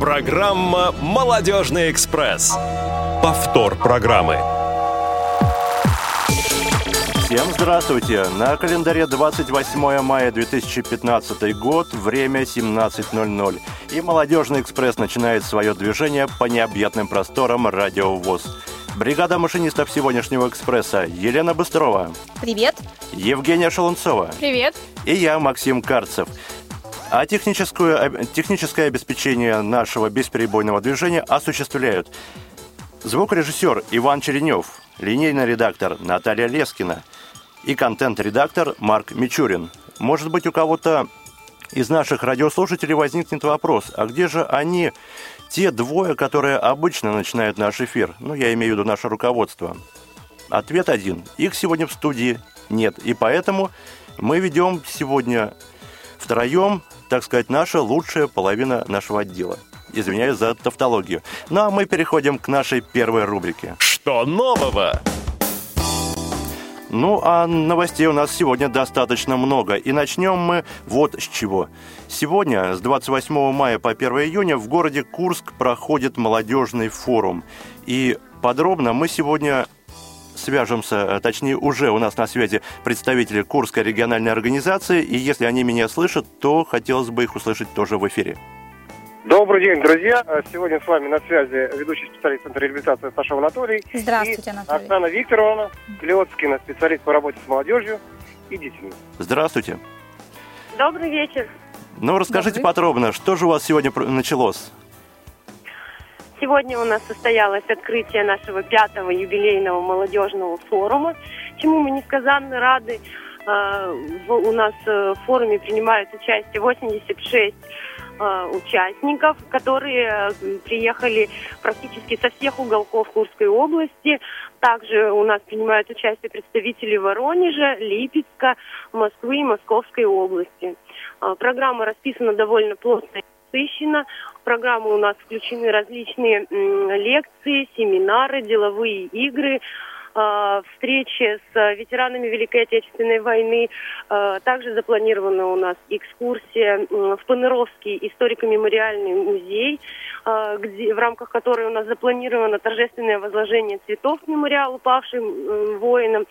Программа «Молодежный экспресс». Повтор программы. Всем здравствуйте! На календаре 28 мая 2015 год, время 17.00. И «Молодежный экспресс» начинает свое движение по необъятным просторам радиовоз. Бригада машинистов сегодняшнего экспресса Елена Быстрова. Привет. Евгения Шалунцова. Привет. И я, Максим Карцев. А техническое, техническое обеспечение нашего бесперебойного движения осуществляют звукорежиссер Иван Черенев, линейный редактор Наталья Лескина и контент-редактор Марк Мичурин. Может быть, у кого-то из наших радиослушателей возникнет вопрос, а где же они, те двое, которые обычно начинают наш эфир? Ну, я имею в виду наше руководство. Ответ один. Их сегодня в студии нет. И поэтому мы ведем сегодня втроем, так сказать, наша лучшая половина нашего отдела. Извиняюсь за тавтологию. Ну а мы переходим к нашей первой рубрике. Что нового? Ну, а новостей у нас сегодня достаточно много. И начнем мы вот с чего. Сегодня, с 28 мая по 1 июня, в городе Курск проходит молодежный форум. И подробно мы сегодня свяжемся, точнее уже у нас на связи представители Курской региональной организации, и если они меня слышат, то хотелось бы их услышать тоже в эфире. Добрый день, друзья. Сегодня с вами на связи ведущий специалист Центра реабилитации Саша Анатолий. Здравствуйте, и Анатолий. Оксана Викторовна Клеоцкина, специалист по работе с молодежью и детьми. Здравствуйте. Добрый вечер. Ну, расскажите Добрый. подробно, что же у вас сегодня началось? Сегодня у нас состоялось открытие нашего пятого юбилейного молодежного форума, чему мы несказанно рады. В- У нас э, в форуме принимают участие 86 э, участников, которые э, приехали практически со всех уголков Курской области. Также у нас принимают участие представители Воронежа, Липецка, Москвы и Московской области. Э, Программа расписана довольно плотно и насыщенно. В программу у нас включены различные лекции, семинары, деловые игры, э, встречи с ветеранами Великой Отечественной войны. Э, Также запланирована у нас экскурсия в Панеровский историко-мемориальный музей, э, где, в рамках которой у нас запланировано торжественное возложение цветов к мемориалу павшим воинам.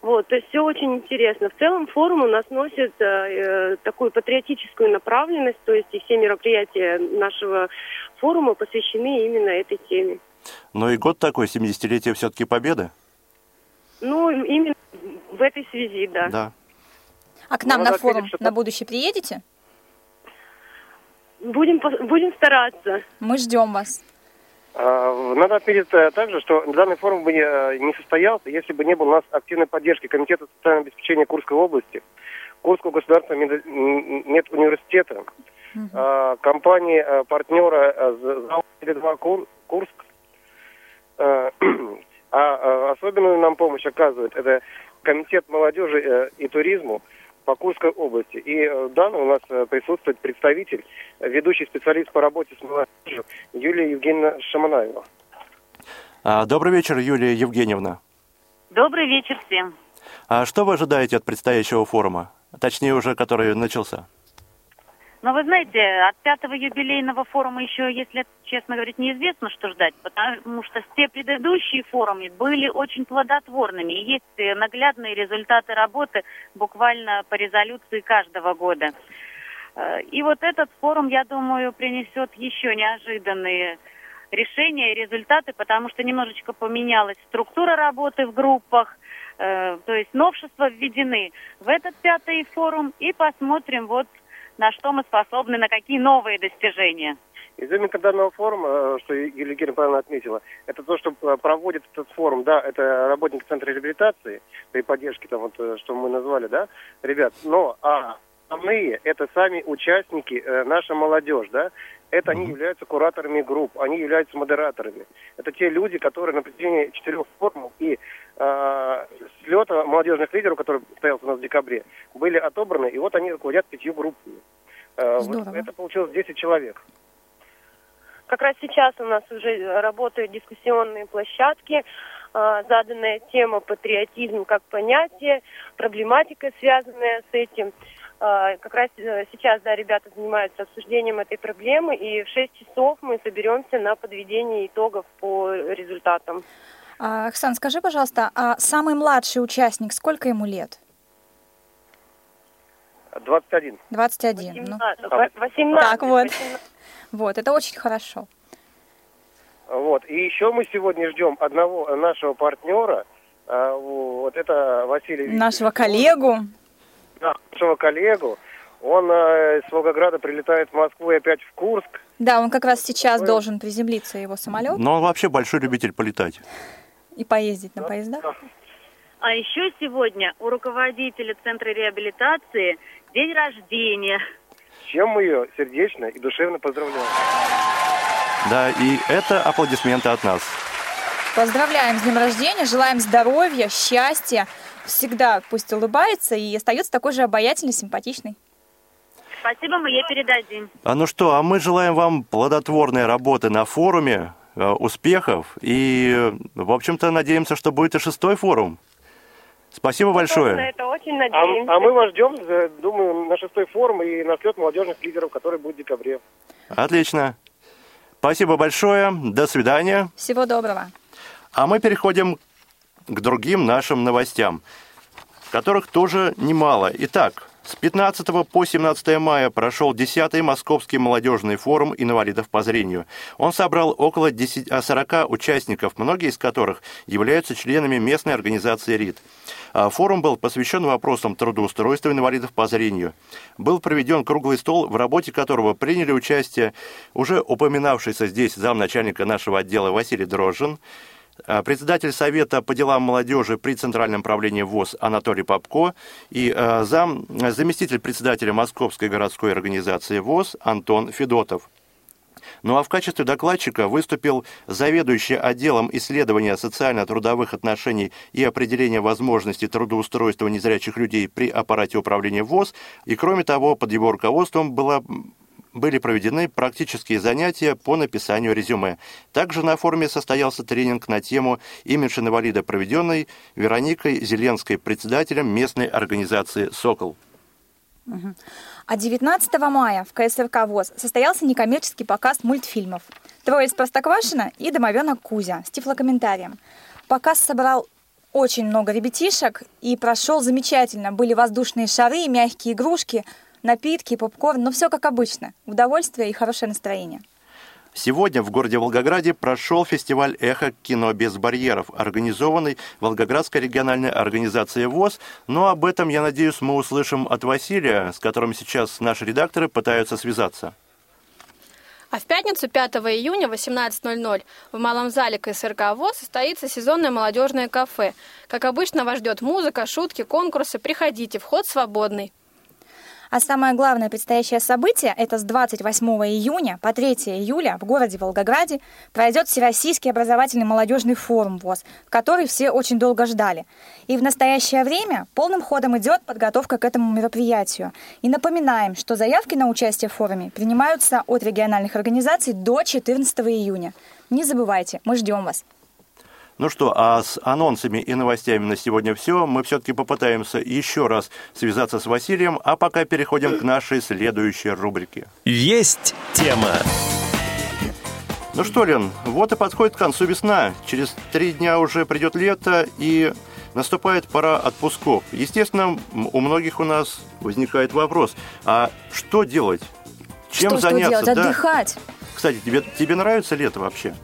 Вот, то есть все очень интересно. В целом форум у нас носит э, э, такую патриотическую направленность, то есть и все мероприятия нашего форума посвящены именно этой теме. Ну и год такой, 70-летие все-таки победы? Ну, именно в этой связи, да. Да. А к нам Ну, на надо форум отметить, что на будущее приедете? Будем, будем стараться. Мы ждем вас. А, Надо отметить э, также, что данный форум бы не, э, не состоялся, если бы не было у нас активной поддержки Комитета социального обеспечения Курской области, Курского государственного медуниверситета, а, компании э, партнера З- ЗАО «Теле2 Кур- Курск. А особенную нам помощь оказывает это Комитет молодежи и туризму по Курской области. И э, данный у нас э, присутствует представитель, э, ведущий специалист по работе с молодежью Юлия Евгеньевна Шаманаева. А, добрый вечер, Юлия Евгеньевна. Добрый вечер всем. А что вы ожидаете от предстоящего форума? Точнее, уже который начался. Но вы знаете, от пятого юбилейного форума еще, если честно говорить, неизвестно, что ждать, потому что все предыдущие форумы были очень плодотворными. И есть э, наглядные результаты работы буквально по резолюции каждого года. Э, И вот этот форум, я думаю, принесет еще неожиданные решения и результаты, потому что немножечко поменялась структура работы в группах, э, то есть новшества введены в этот пятый форум, и посмотрим вот на что мы способны, на какие новые достижения. Изюминка данного форума, э, что Евгеньевна правильно отметила, это то, что э, проводит этот форум, да, это работники Центра реабилитации при поддержке, там, вот, э, что мы назвали, да, ребят, но а основные это сами участники, э, наша молодежь, да, это они являются кураторами групп, они являются модераторами. Это те люди, которые на протяжении четырех форумов и э, слета молодежных лидеров, который состоялся у нас в декабре, были отобраны, и вот они руководят пятью группами. Э, вот это получилось 10 человек. Как раз сейчас у нас уже работают дискуссионные площадки, э, заданная тема патриотизм как понятие, проблематика, связанная с этим. А, Как раз э, сейчас, да, ребята занимаются обсуждением этой проблемы, и в 6 часов мы соберемся на подведение итогов по результатам. А, Оксан, скажи, пожалуйста, а самый младший участник, сколько ему лет? 21. 21. Ну, 18. Во- 18. Так вот. 18. вот, это очень хорошо. Вот. И еще мы сегодня ждем одного нашего партнера, а, вот это Василий Нашего коллегу. Да, нашего коллегу. Он э, из Волгограда прилетает в Москву и опять в Курск. Да, он как раз сейчас должен приземлиться, его самолет, Но он вообще большой любитель полетать. и поездить на поездах. А еще сегодня у руководителя Центра реабилитации день рождения. С чем мы ее сердечно и душевно поздравляем. Да, и это аплодисменты от нас. Поздравляем с днем рождения, желаем здоровья, счастья, всегда пусть улыбается и остается такой же обаятельный, симпатичный. Спасибо, мы ей передадим. А ну что, а мы желаем вам плодотворной работы на форуме, э, успехов и, в общем-то, надеемся, что будет и шестой форум. Спасибо На большое. это очень А, надеемся. а мы вас ждем, э, думаю, на шестой форум и на слет молодежных лидеров, который будет в декабре. Отлично. Спасибо большое. До свидания. Всего доброго. А мы переходим к другим нашим новостям, которых тоже немало. Итак, с 15 по 17 мая прошел 10-й Московский молодежный форум инвалидов по зрению. Он собрал около 10, а, 40 участников, многие из которых являются членами местной организации РИД. А, Форум был посвящен вопросам трудоустройства инвалидов по зрению. Был проведен круглый стол, в работе которого приняли участие уже упоминавшийся здесь замначальника нашего отдела Василий Дрожжин, а, председатель Совета по делам молодежи при Центральном правлении ВОЗ Анатолий Попко и а, зам, заместитель председателя Московской городской организации ВОЗ Антон Федотов. Ну а в качестве докладчика выступил заведующий отделом исследования социально-трудовых отношений и определения возможностей трудоустройства незрячих людей при аппарате управления ВОЗ. И кроме того, под его руководством была были проведены практические занятия по написанию резюме. Также на форуме состоялся тренинг на тему «Имидж инвалида», проведенный Вероникой Зеленской, председателем местной организации «Сокол». А 19 мая в КСРК ВОЗ состоялся некоммерческий показ мультфильмов «Трое из Простоквашино» и «Домовенок Кузя» с тифлокомментарием. Показ собрал очень много ребятишек и прошел замечательно. Были воздушные шары, мягкие игрушки, напитки, попкорн, но все как обычно. Удовольствие и хорошее настроение. Сегодня в городе Волгограде прошел фестиваль «Эхо. Кино без барьеров», организованный Волгоградской региональной организацией ВОЗ. Но об этом, я надеюсь, мы услышим от Василия, с которым сейчас наши редакторы пытаются связаться. А в пятницу 5 июня в 18.00 в Малом зале КСРК ВОЗ состоится сезонное молодежное кафе. Как обычно, вас ждет музыка, шутки, конкурсы. Приходите, вход свободный. А самое главное предстоящее событие – это с 28 июня по 3 июля в городе Волгограде пройдет Всероссийский образовательный молодежный форум ВОЗ, который все очень долго ждали. И в настоящее время полным ходом идет подготовка к этому мероприятию. И напоминаем, что заявки на участие в форуме принимаются от региональных организаций до 14 июня. Не забывайте, мы ждем вас. Ну что, а с анонсами и новостями на сегодня все. Мы все-таки попытаемся еще раз связаться с Василием, а пока переходим к нашей следующей рубрике. Есть тема. Ну что, Лен, вот и подходит к концу весна. Через три дня уже придет лето, и наступает пора отпусков. Естественно, у многих у нас возникает вопрос, а что делать? Чем что, заняться? что делать? Да. Отдыхать. Кстати, тебе, тебе нравится лето вообще?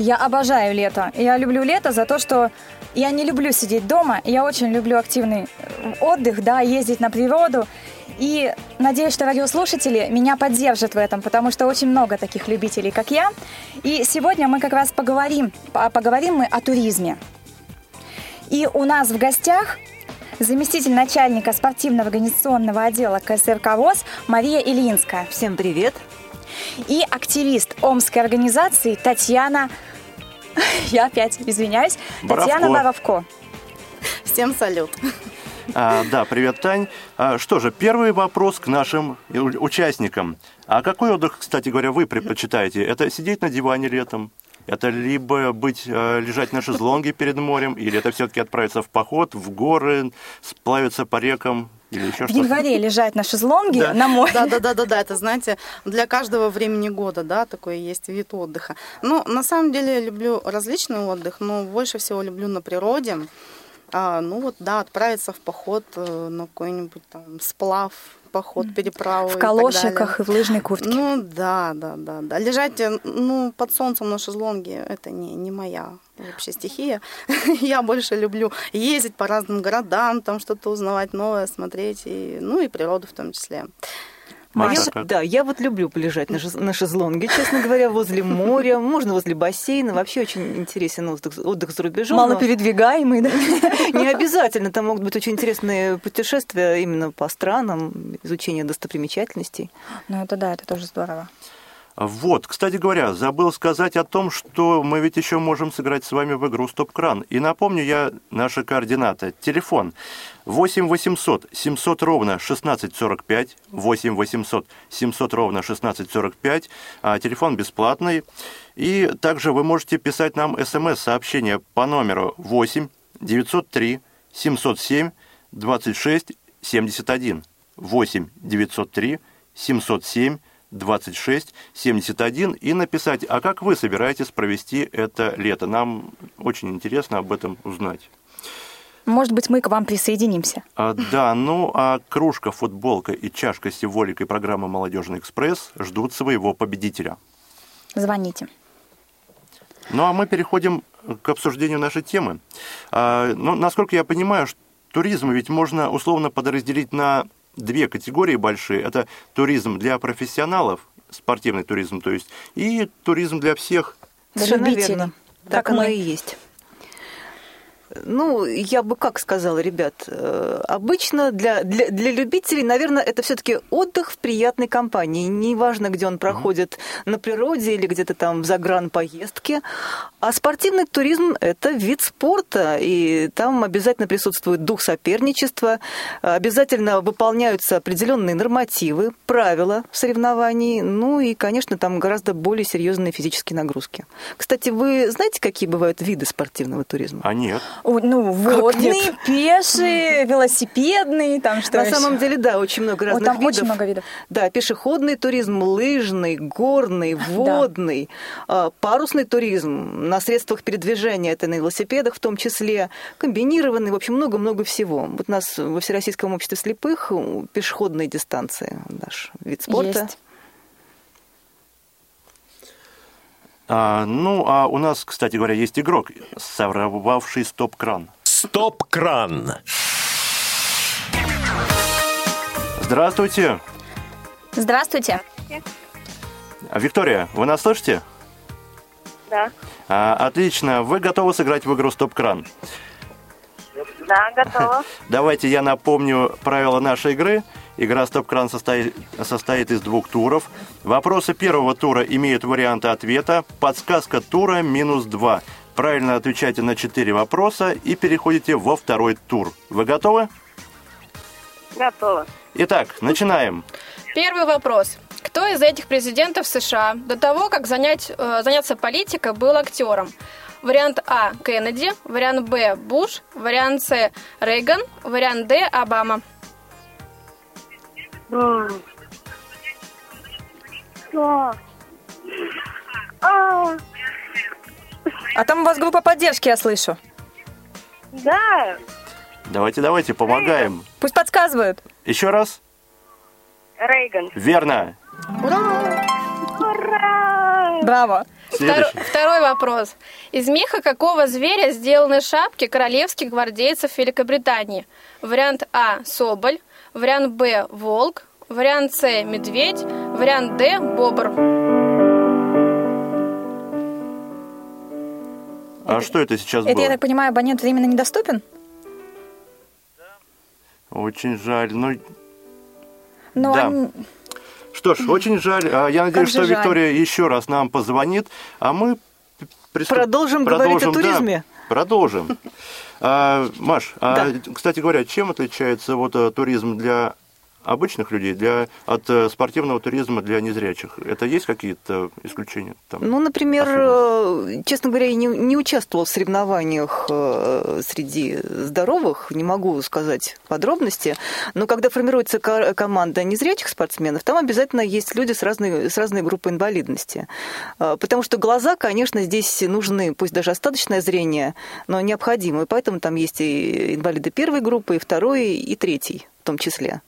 Я обожаю лето. Я люблю лето за то, что я не люблю сидеть дома. Я очень люблю активный э, отдых, да, ездить на природу. И надеюсь, что радиослушатели меня поддержат в этом, потому что очень много таких любителей, как я. И сегодня мы как раз поговорим, по- поговорим мы о туризме. И у нас в гостях заместитель начальника спортивно-организационного отдела КСРК ВОЗ Мария Ильинская Всем привет. И активист Омской организации Татьяна, я опять извиняюсь, Татьяна Боровко. Боровко. Всем салют. А, да, привет, Тань. А, что же, первый вопрос к нашим участникам. А какой отдых, кстати говоря, вы предпочитаете? Это сидеть на диване летом? Это либо быть, э, лежать на шезлонге перед морем, или это все-таки отправиться в поход, в горы, сплавиться по рекам? Или еще В январе лежать на шезлонге на море. Да, да, да, да, да. Это, знаете, для каждого времени года, да, такой есть вид отдыха. Ну, на самом деле, я люблю различный отдых, но больше всего люблю на природе. А, ну вот, да, отправиться в поход э, на какой-нибудь там сплав, поход, переправу. и В калошиках и далее. в лыжной куртке. Ну да, да, да, да. Лежать, э, ну, под солнцем на шезлонге, это не, не моя вообще стихия. Я больше люблю ездить по разным городам, там что-то узнавать новое, смотреть, и, ну и природу в том числе. А Маша, я- как? да, я вот люблю полежать на, шез- на шезлонге, честно говоря, возле моря, можно возле бассейна. Вообще очень интересен отдых, отдых за рубежом. но Малопередвигаемый, да? Не обязательно, там могут быть очень интересные путешествия именно по странам, изучение достопримечательностей. Ну это да, это тоже здорово. Вот, кстати говоря, забыл сказать о том, что мы ведь еще можем сыграть с вами в игру «Стоп-кран». И напомню я наши координаты. Телефон 8 800 700 ровно 1645, 8 800 700 ровно 1645, а, телефон бесплатный. И также вы можете писать нам смс-сообщение по номеру 8 903 707 26 71. 8 903 707 26 71 и написать, а как вы собираетесь провести это лето? Нам очень интересно об этом узнать. Может быть, мы к вам присоединимся. А, да, ну а кружка, футболка и чашка с символикой программы «Молодежный экспресс» ждут своего победителя. Звоните. Ну а мы переходим к обсуждению нашей темы. А, ну, насколько я понимаю, туризм ведь можно условно подразделить на две категории большие. Это туризм для профессионалов, спортивный туризм, то есть, и туризм для всех. Совершенно верно. как Так оно мы. и есть. Ну, я бы как сказала, ребят, э, обычно для, для, для любителей, наверное, это все-таки отдых в приятной компании. Неважно, где он проходит, на природе или где-то там в загранпоездке. А спортивный туризм – это вид спорта, и там обязательно присутствует дух соперничества, обязательно выполняются определенные нормативы, правила соревнований, ну и, конечно, там гораздо более серьезные физические нагрузки. Кстати, вы знаете, какие бывают виды спортивного туризма? А нет. Ну, водный, нет? пеший, велосипедный, там что На еще? самом деле, да, очень много Вот разных там видов. очень много видов. Да, пешеходный туризм, лыжный, горный, водный, а, парусный туризм на средствах передвижения, это на велосипедах в том числе, комбинированный, в общем, много-много всего. Вот у нас во Всероссийском обществе слепых пешеходные дистанции наш вид спорта. Есть. А, ну, а у нас, кстати говоря, есть игрок, сорвавший стоп-кран. Стоп-кран. Здравствуйте. Здравствуйте. А, Виктория, вы нас слышите? Да, А, отлично. Вы готовы сыграть в игру «Стоп-кран»? да, готова. Давайте я напомню правила нашей игры. Игра «Стоп-кран» состоит, состоит из двух туров. Вопросы первого тура имеют варианты ответа. Подсказка тура минус два. Правильно отвечайте на четыре вопроса и переходите во второй тур. Вы готовы? Готова. Итак, начинаем. Первый вопрос. Кто из этих президентов США до того, как занять, э, заняться политикой, был актером? Вариант А – Кеннеди, вариант Б – Буш, вариант С – Рейган, вариант Д – Обама. Кто? А, А там у вас группа поддержки, я слышу. да, Давайте, давайте, помогаем. Пусть подсказывают. Еще раз. Рейган. Верно. Ура! Браво. Следующий. Втор- Второй вопрос. Из меха какого зверя сделаны шапки королевских гвардейцев Великобритании? Вариант А – соболь, вариант Б – волк, вариант С – медведь, вариант Д – бобр. А что это сейчас Это, было? я так понимаю, абонент временно недоступен? Очень жаль. Ну, Но Да. они- что ж, очень жаль. А, Я надеюсь, что жаль. Виктория еще раз нам позвонит, а мы приступ- Продолжим говорить о да, туризме? продолжим. А, Маш, а, Да. кстати говоря, чем отличается вот э, туризм для обычных людей, для, от э, спортивного туризма для незрячих? Это есть какие-то исключения? Там? Ну, например, Особенно. честно говоря, я не, не участвовала в соревнованиях э, среди здоровых, не могу сказать подробности, но когда формируется ко- команда незрячих спортсменов, там обязательно есть люди с разной, с разной группой инвалидности. Э, Потому что глаза, конечно, здесь нужны, пусть даже остаточное зрение, но необходимо. И поэтому там есть и инвалиды первой группы, и второй, и третий в том числе.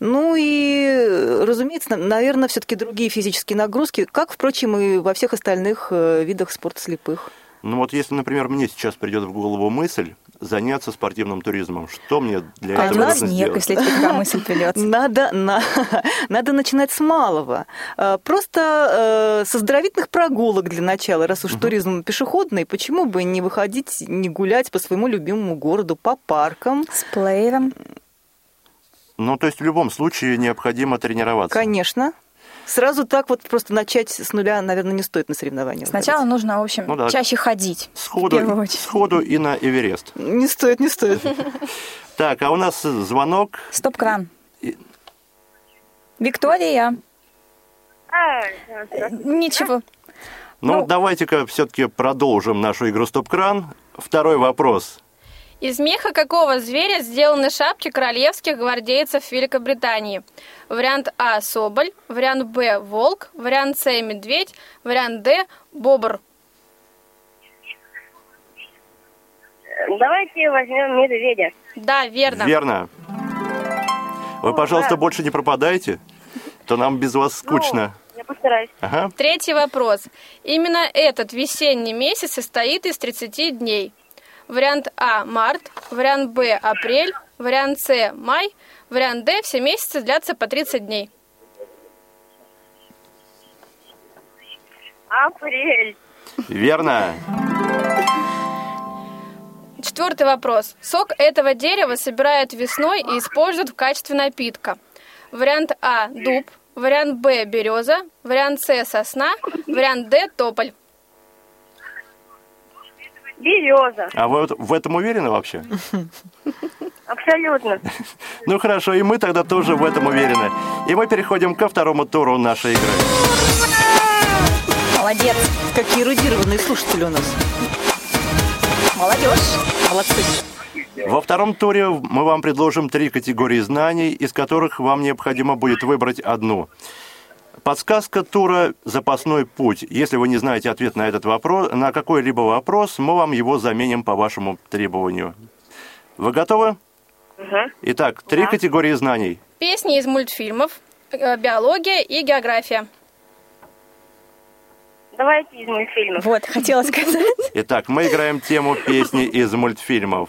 Ну и, разумеется, наверное, все-таки другие физические нагрузки, как, впрочем, и во всех остальных э, видах спорта слепых. Ну вот если, например, мне сейчас придет в голову мысль заняться спортивным туризмом, что мне для этого Пойдем в нужно снег, сделать? если тебе такая мысль придет. Надо, на, надо начинать с малого. Э, Просто э, со здоровительных прогулок для начала, раз уж туризм пешеходный, почему бы не выходить, не гулять по своему любимому городу, по паркам? С плеером. Ну, то есть в любом случае необходимо тренироваться. Конечно. Сразу так вот просто начать с нуля, наверное, не стоит на соревнованиях. Сначала нужно, в общем, Ну да. чаще ходить. Сходу, сходу и на Эверест. Не стоит, не стоит. Так, а у нас звонок. Стоп-кран. Виктория. А, Ничего. Ну, Ну. давайте-ка все-таки продолжим нашу игру «Стоп-кран». Второй вопрос. Из меха какого зверя сделаны шапки королевских гвардейцев Великобритании? Вариант А – соболь, вариант Б – волк, вариант С – медведь, вариант Д – бобр. Давайте возьмем медведя. Да, верно. Верно. Вы, пожалуйста, больше не пропадайте, то нам без вас скучно. Ну, я постараюсь. Ага. Третий вопрос. Именно этот весенний месяц состоит из 30 дней. Вариант А – март, вариант Б – апрель, вариант С – май, вариант Д – все месяцы длятся по 30 дней. Апрель. Верно. Четвертый вопрос. Сок этого дерева собирают весной и используют в качестве напитка. Вариант А – дуб, вариант Б – береза, вариант С – сосна, вариант Д – тополь. Береза. А вы вот в этом уверены вообще? Абсолютно. Ну хорошо, и мы тогда тоже в этом уверены. И мы переходим ко второму туру нашей игры. Молодец. Какие эрудированные слушатели у нас. Молодежь. Молодцы. Во втором туре мы вам предложим три категории знаний, из которых вам необходимо будет выбрать одну. Подсказка тура «Запасной путь». Если вы не знаете ответ на этот вопрос, на какой-либо вопрос, мы вам его заменим по вашему требованию. Вы готовы? Итак, три категории знаний. Песни из мультфильмов, э, биология и география. Давайте из мультфильмов. Вот, хотела сказать. Итак, мы играем тему песни из мультфильмов.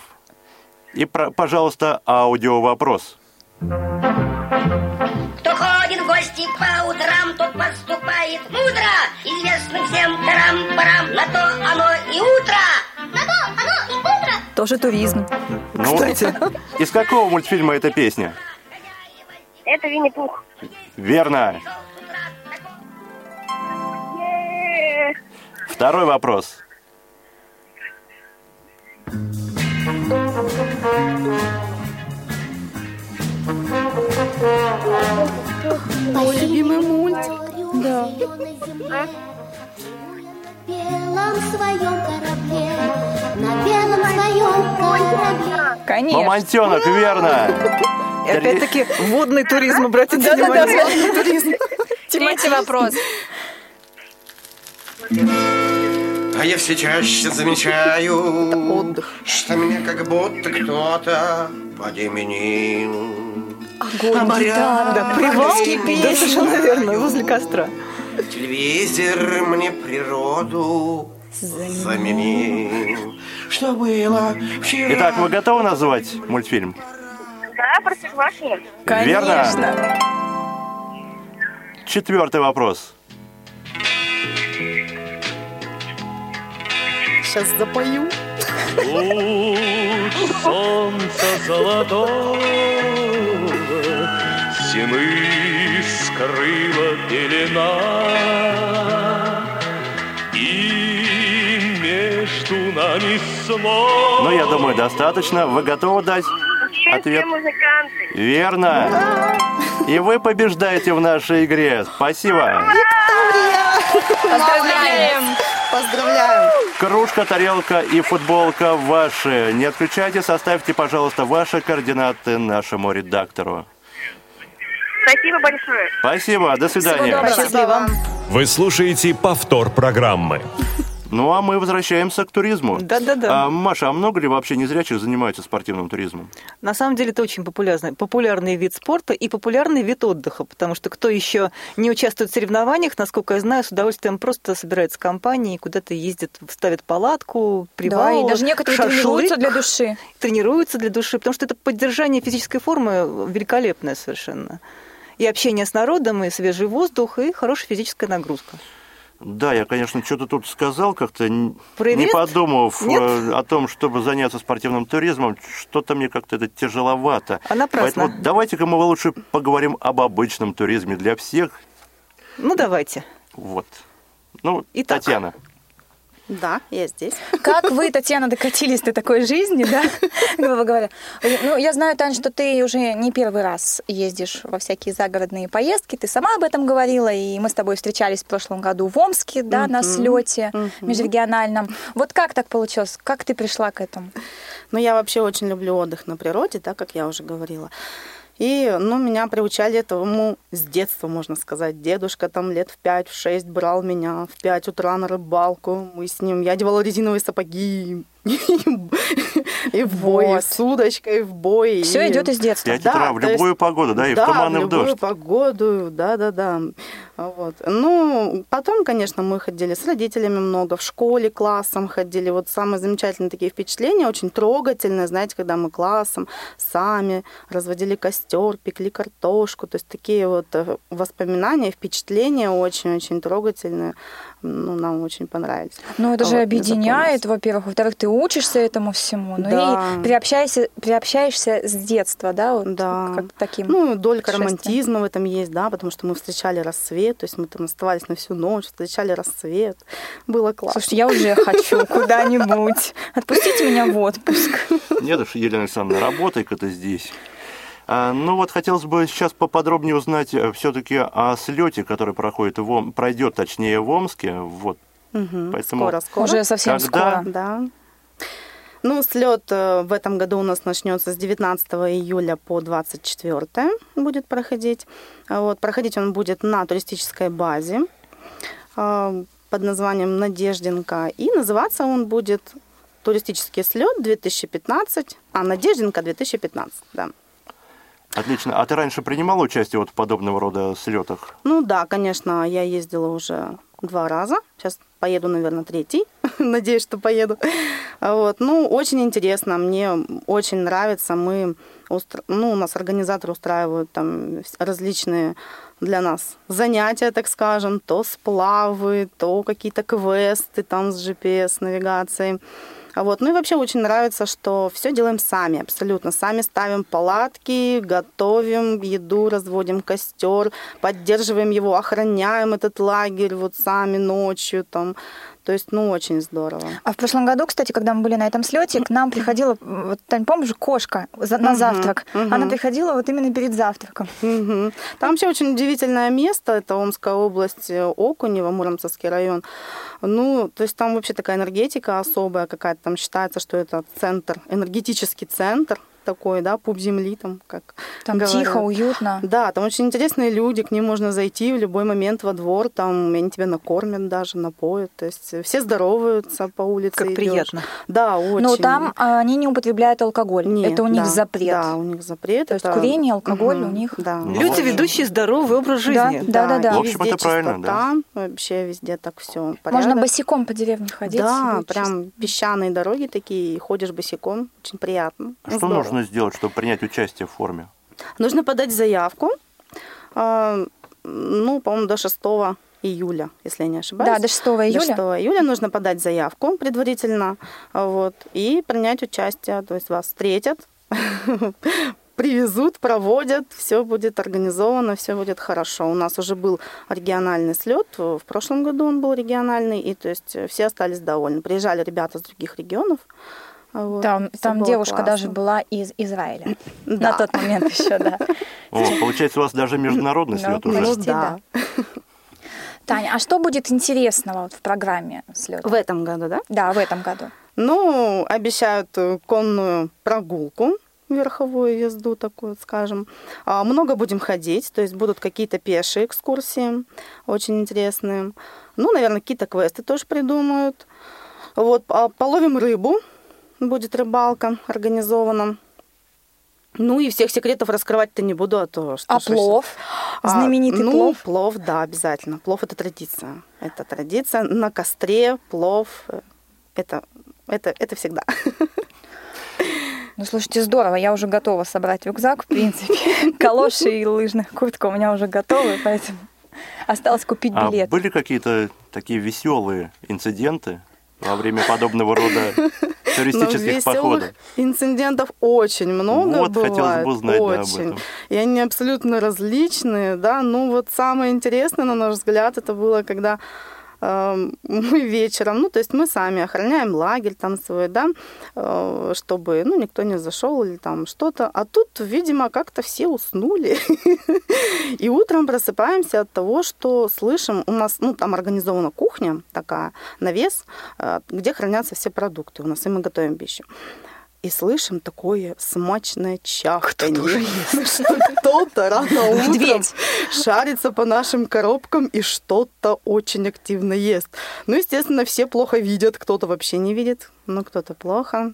И, про- пожалуйста, аудиовопрос. Кто ходит в гости по утрам, тот поступает мудро. Известно всем тарам-парам, на то оно и утро. На то оно и утро. Тоже туризм. Ну, Кстати. Из какого мультфильма эта песня? Это Винни-Пух. Верно. Второй вопрос. Да. белом своем корабле, на белом своем корабле. Конечно. Мамонтенок, верно. Опять-таки водный туризм, обратите внимание. Водный туризм. Третий вопрос. А я все чаще замечаю, что меня как будто кто-то подеменил. Огонь, моря, гитара. Да, привал, да, совершенно верно, возле костра. Телевизор мне природу заменил. Что было вчера? Итак, вы готовы назвать мультфильм? Да, Простоквашино. Верно. Конечно. Четвертый вопрос. Сейчас запою. Луч солнца золотого Стены скрыла пелена И между нами снова Ну, я думаю, достаточно. Вы готовы дать Ответ. все музыканты. Верно. И вы побеждаете в нашей игре. Спасибо. Поздравляем! Поздравляем! Кружка, тарелка и футболка ваши. Не отключайте, составьте, пожалуйста, ваши координаты нашему редактору. Спасибо большое. Спасибо, до свидания. Счастливо! Вы слушаете повтор программы. Ну а мы возвращаемся к туризму. Да-да-да. А, Маша, а много ли вообще незрячих занимаются спортивным туризмом? На самом деле это очень популярный, популярный вид спорта и популярный вид отдыха, потому что кто еще не участвует в соревнованиях, насколько я знаю, с удовольствием просто собирается компании, куда-то ездит, ставит палатку, Да, привал, и даже некоторые шашлык, тренируются для души. тренируются для души, потому что это поддержание физической формы великолепное совершенно. И общение с народом, и свежий воздух, и хорошая физическая нагрузка. Да, я, конечно, что-то тут сказал, как-то не подумав Нет? э, о том, чтобы заняться спортивным туризмом, что-то мне как-то это тяжеловато. А напрасно. Поэтому давайте-ка мы лучше поговорим об обычном туризме для всех. Ну, давайте. Вот. Ну, Итак. Татьяна. Да, я здесь. Как вы, Татьяна, докатились до такой жизни, да, грубо говоря? Ну, я знаю, Тань, что ты уже не первый раз ездишь во всякие загородные поездки. Ты сама об этом говорила, и мы с тобой встречались в прошлом году в Омске, да, на слете межрегиональном. Вот как так получилось? Как ты пришла к этому? Ну, я вообще очень люблю отдых на природе, да, как я уже говорила. И, ну, меня приучали этому с детства, можно сказать. Дедушка там лет в 5-6 брал меня в 5 утра на рыбалку. Мы с ним, я одевала резиновые сапоги и в бой, и Вот. с удочкой в бой. Все и- идет из детства. Да, утра в любую погоду, да, и в туман, и в любую дождь. погоду, да-да-да. Вот. Ну, потом, конечно, мы ходили с родителями много, в школе классом ходили. Вот самые замечательные такие впечатления, очень трогательные, знаете, когда мы классом сами разводили костер, пекли картошку. То есть такие вот э, воспоминания, впечатления очень-очень трогательные. Ну, нам очень понравились. Ну, это же Вот, объединяет, во-первых. Во-вторых, ты учишься этому всему. Ну Да. и приобщаешься, приобщаешься с детства, да, вот Да. как таким. Ну, долька романтизма в этом есть, да, потому что мы встречали рассвет, то есть мы там оставались на всю ночь, встречали рассвет. Было классно. Слушайте, я уже хочу куда-нибудь. Отпустите меня в отпуск. Нет уж, Елена Александровна, работай-ка ты здесь. А, ну вот хотелось бы сейчас поподробнее узнать все-таки о слете, который проходит в Ом- пройдет, точнее, в Омске. Вот. Мгм. Поэтому Скоро, скоро. Уже совсем Когда? скоро. Да. Ну, слет э, в этом году у нас начнется с 19 июля по 24 будет проходить. А Вот, проходить он будет на туристической базе э, под названием Надеждинка. И называться он будет Туристический слет 2015, а Надеждинка 2015, да. Отлично. А ты раньше принимала участие вот в подобного рода слетах? Ну да, конечно, я ездила уже два раза. Сейчас поеду, наверное, третий. Надеюсь, что поеду. Вот. Ну, очень интересно. Мне очень нравится. Мы, устра- ну, у нас организаторы устраивают там различные для нас занятия, так скажем, то сплавы, то какие-то квесты там с GPS-навигацией. А Вот. Ну и вообще очень нравится, что все делаем сами, абсолютно. Сами ставим палатки, готовим еду, разводим костер, поддерживаем его, охраняем этот лагерь вот сами ночью там. То есть, ну, очень здорово. А в прошлом году, кстати, когда мы были на этом слете, к нам приходила, вот, Тань, помнишь, кошка за- на Мгм, завтрак. мгм. Она приходила вот именно перед завтраком. Мгм. Там вообще очень удивительное место. Это Омская область, э, Окунево, Муромцевский район. Ну, то есть там вообще такая энергетика особая какая-то. Там считается, что это центр, энергетический центр такой, да, пуп земли там, как Там говорят. тихо, уютно. Да, там очень интересные люди, к ним можно зайти в любой момент во двор, там они тебя накормят даже, напоят, то есть все здороваются по улице. Как идёшь. приятно. Да, очень. Но там а, они не употребляют алкоголь. Не, это у них да, запрет. Да, у них запрет. То есть это- курение, алкоголь Мгм, у них. Да. Люди, ведущие здоровый образ Да, жизни. да, да, да. В общем, везде это правильно, чистота, Вообще везде так все Можно босиком по деревне ходить. Да, прям песчаные дороги такие, ходишь босиком, очень приятно. А Что Здорово. Нужно сделать, чтобы принять участие в форме? Нужно подать заявку, а, ну, по-моему, до 6 июля, если я не ошибаюсь. Да, до 6 июля. До 6 июля нужно подать заявку предварительно, вот, и принять участие, то есть вас встретят, привезут, проводят, все будет организовано, все будет хорошо. У нас уже был региональный слет, в прошлом году он был региональный, и то есть все остались довольны. Приезжали ребята с других регионов, Вот, Там, там девушка классно. даже была из Израиля. Да. На тот момент еще, да. О, получается, у вас даже международный Ну, слет уже. Ну да. Таня, а что будет интересного вот в программе слета? В этом году, да? Да, в этом году. Ну, обещают э, конную прогулку, верховую езду такую, скажем. А, Много будем ходить, то есть будут какие-то пешие экскурсии, очень интересные. Ну, наверное, какие-то квесты тоже придумают. Вот, а, половим рыбу, будет рыбалка организована. Ну и всех секретов раскрывать-то не буду, а то что А плов? а, Знаменитый ну, плов? плов, да, обязательно. Плов это традиция. Это традиция. На костре плов. Это, это, это всегда. Ну, слушайте, здорово. Я уже готова собрать рюкзак, в принципе. Калоши и лыжная куртка у меня уже готовы, поэтому осталось купить А билет. были какие-то такие веселые инциденты во время подобного рода туристических походов? инцидентов очень много Вот, хотелось бывает. бы узнать, да, об очень. этом. И они абсолютно различные, да. Ну вот самое интересное, на наш взгляд, это было, когда мы вечером, ну, то есть мы сами охраняем лагерь там свой, да, э, чтобы, ну, никто не зашел или там что-то. А тут, видимо, как-то все уснули. И утром просыпаемся от того, что слышим, у нас, ну, там организована кухня такая, навес, э, где хранятся все продукты у нас, и мы готовим пищу. И слышим такое смачное чахканье. Что кто-то рано утром шарится по нашим коробкам и что-то очень активно ест. Ну, естественно, все плохо видят, кто-то вообще не видит, ну, кто-то плохо.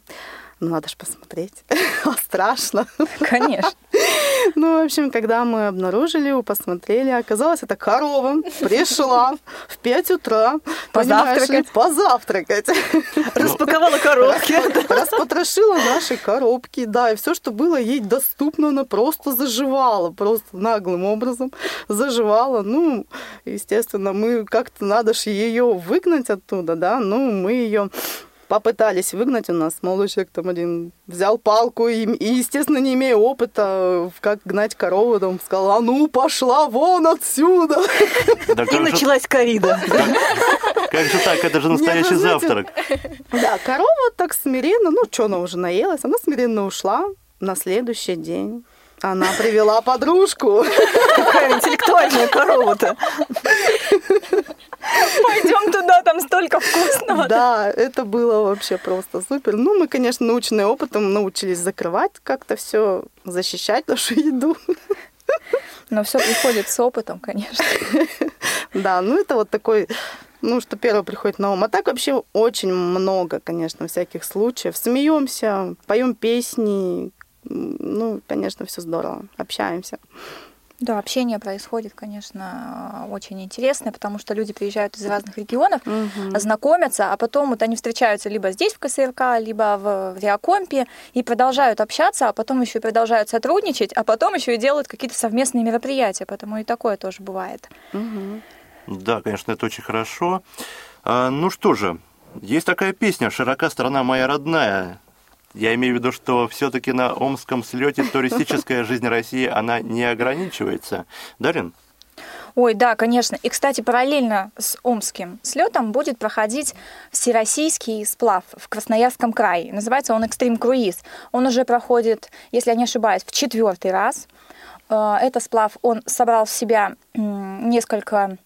Ну, надо же посмотреть. А страшно. Конечно. Ну, в общем, когда мы обнаружили, посмотрели, оказалось, это корова пришла в 5 утра. Позавтракать. Позавтракать. Распаковала коробки. Распотрошила наши коробки, да, и все, что было ей доступно, она просто заживала, просто наглым образом заживала. Ну, естественно, мы как-то надо же ее выгнать оттуда, да, ну, мы ее попытались выгнать у нас. Молодой человек там один взял палку и, и, естественно, не имея опыта, как гнать корову, там сказал, а ну, пошла вон отсюда. Да И как же- началась корида. Как же так? Это же настоящий Нет, ну, знаете, завтрак. Да, корова так смиренно, ну, что она уже наелась, она смиренно ушла на следующий день. Она привела подружку. Какая интеллектуальная корова-то. Пойдем туда, там столько вкусного. Да, это было вообще просто супер. Ну, мы, конечно, наученные опытом научились закрывать как-то все, защищать нашу еду. Но все приходит с опытом, конечно. Да, ну это вот такой, ну, что первое приходит на ум. А так вообще очень много, конечно, всяких случаев. Смеемся, поем песни. Ну, конечно, все здорово. Общаемся. Да, общение происходит, конечно, очень интересное, потому что люди приезжают из разных регионов, знакомятся, а потом вот они встречаются либо здесь, в КСРК, либо в, в Реакомпе, и продолжают общаться, а потом еще и продолжают сотрудничать, а потом еще и делают какие-то совместные мероприятия, поэтому и такое тоже бывает. Да, конечно, это очень хорошо. А, ну что же, есть такая песня «Широка страна моя родная». Я имею в виду, что все-таки на Омском слете туристическая жизнь России, она не ограничивается. Дарин? Ой, да, конечно. И, кстати, параллельно с Омским слетом будет проходить всероссийский сплав в Красноярском крае. Называется он Extreme Cruise. Он уже проходит, если я не ошибаюсь, в четвертый раз. Э, Это сплав, он собрал в себя несколько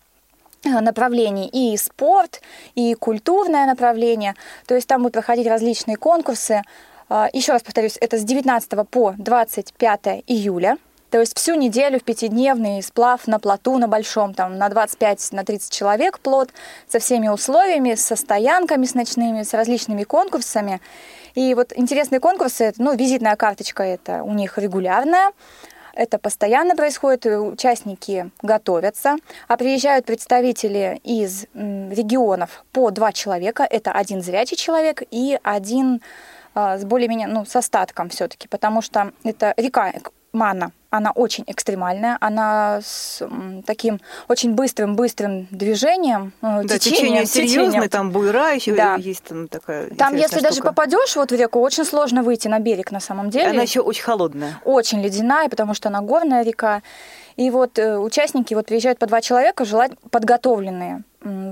э, направлений и спорт, и культурное направление. То есть там будут проходить различные конкурсы. А, Еще раз повторюсь, это с 19 по 25 июля. То есть всю неделю в пятидневный сплав на плоту, на большом, там на 25, на 30 человек плот, со всеми условиями, со стоянками с ночными, с различными конкурсами. И вот интересные конкурсы, ну, визитная карточка это у них регулярная, это постоянно происходит, и участники готовятся, а приезжают представители из регионов по два человека. Это один зрячий человек и один с более-менее, ну, с остатком все-таки, потому что это река Мана, она очень экстремальная, она с таким очень быстрым-быстрым движением, э, Да, течение серьезное, там буйра еще Да. есть там такая Там, если даже штука. попадешь вот в реку, очень сложно выйти на берег на самом деле. Она еще очень холодная. Очень ледяная, потому что она горная река. И вот э, участники вот приезжают по два человека, желательно подготовленные.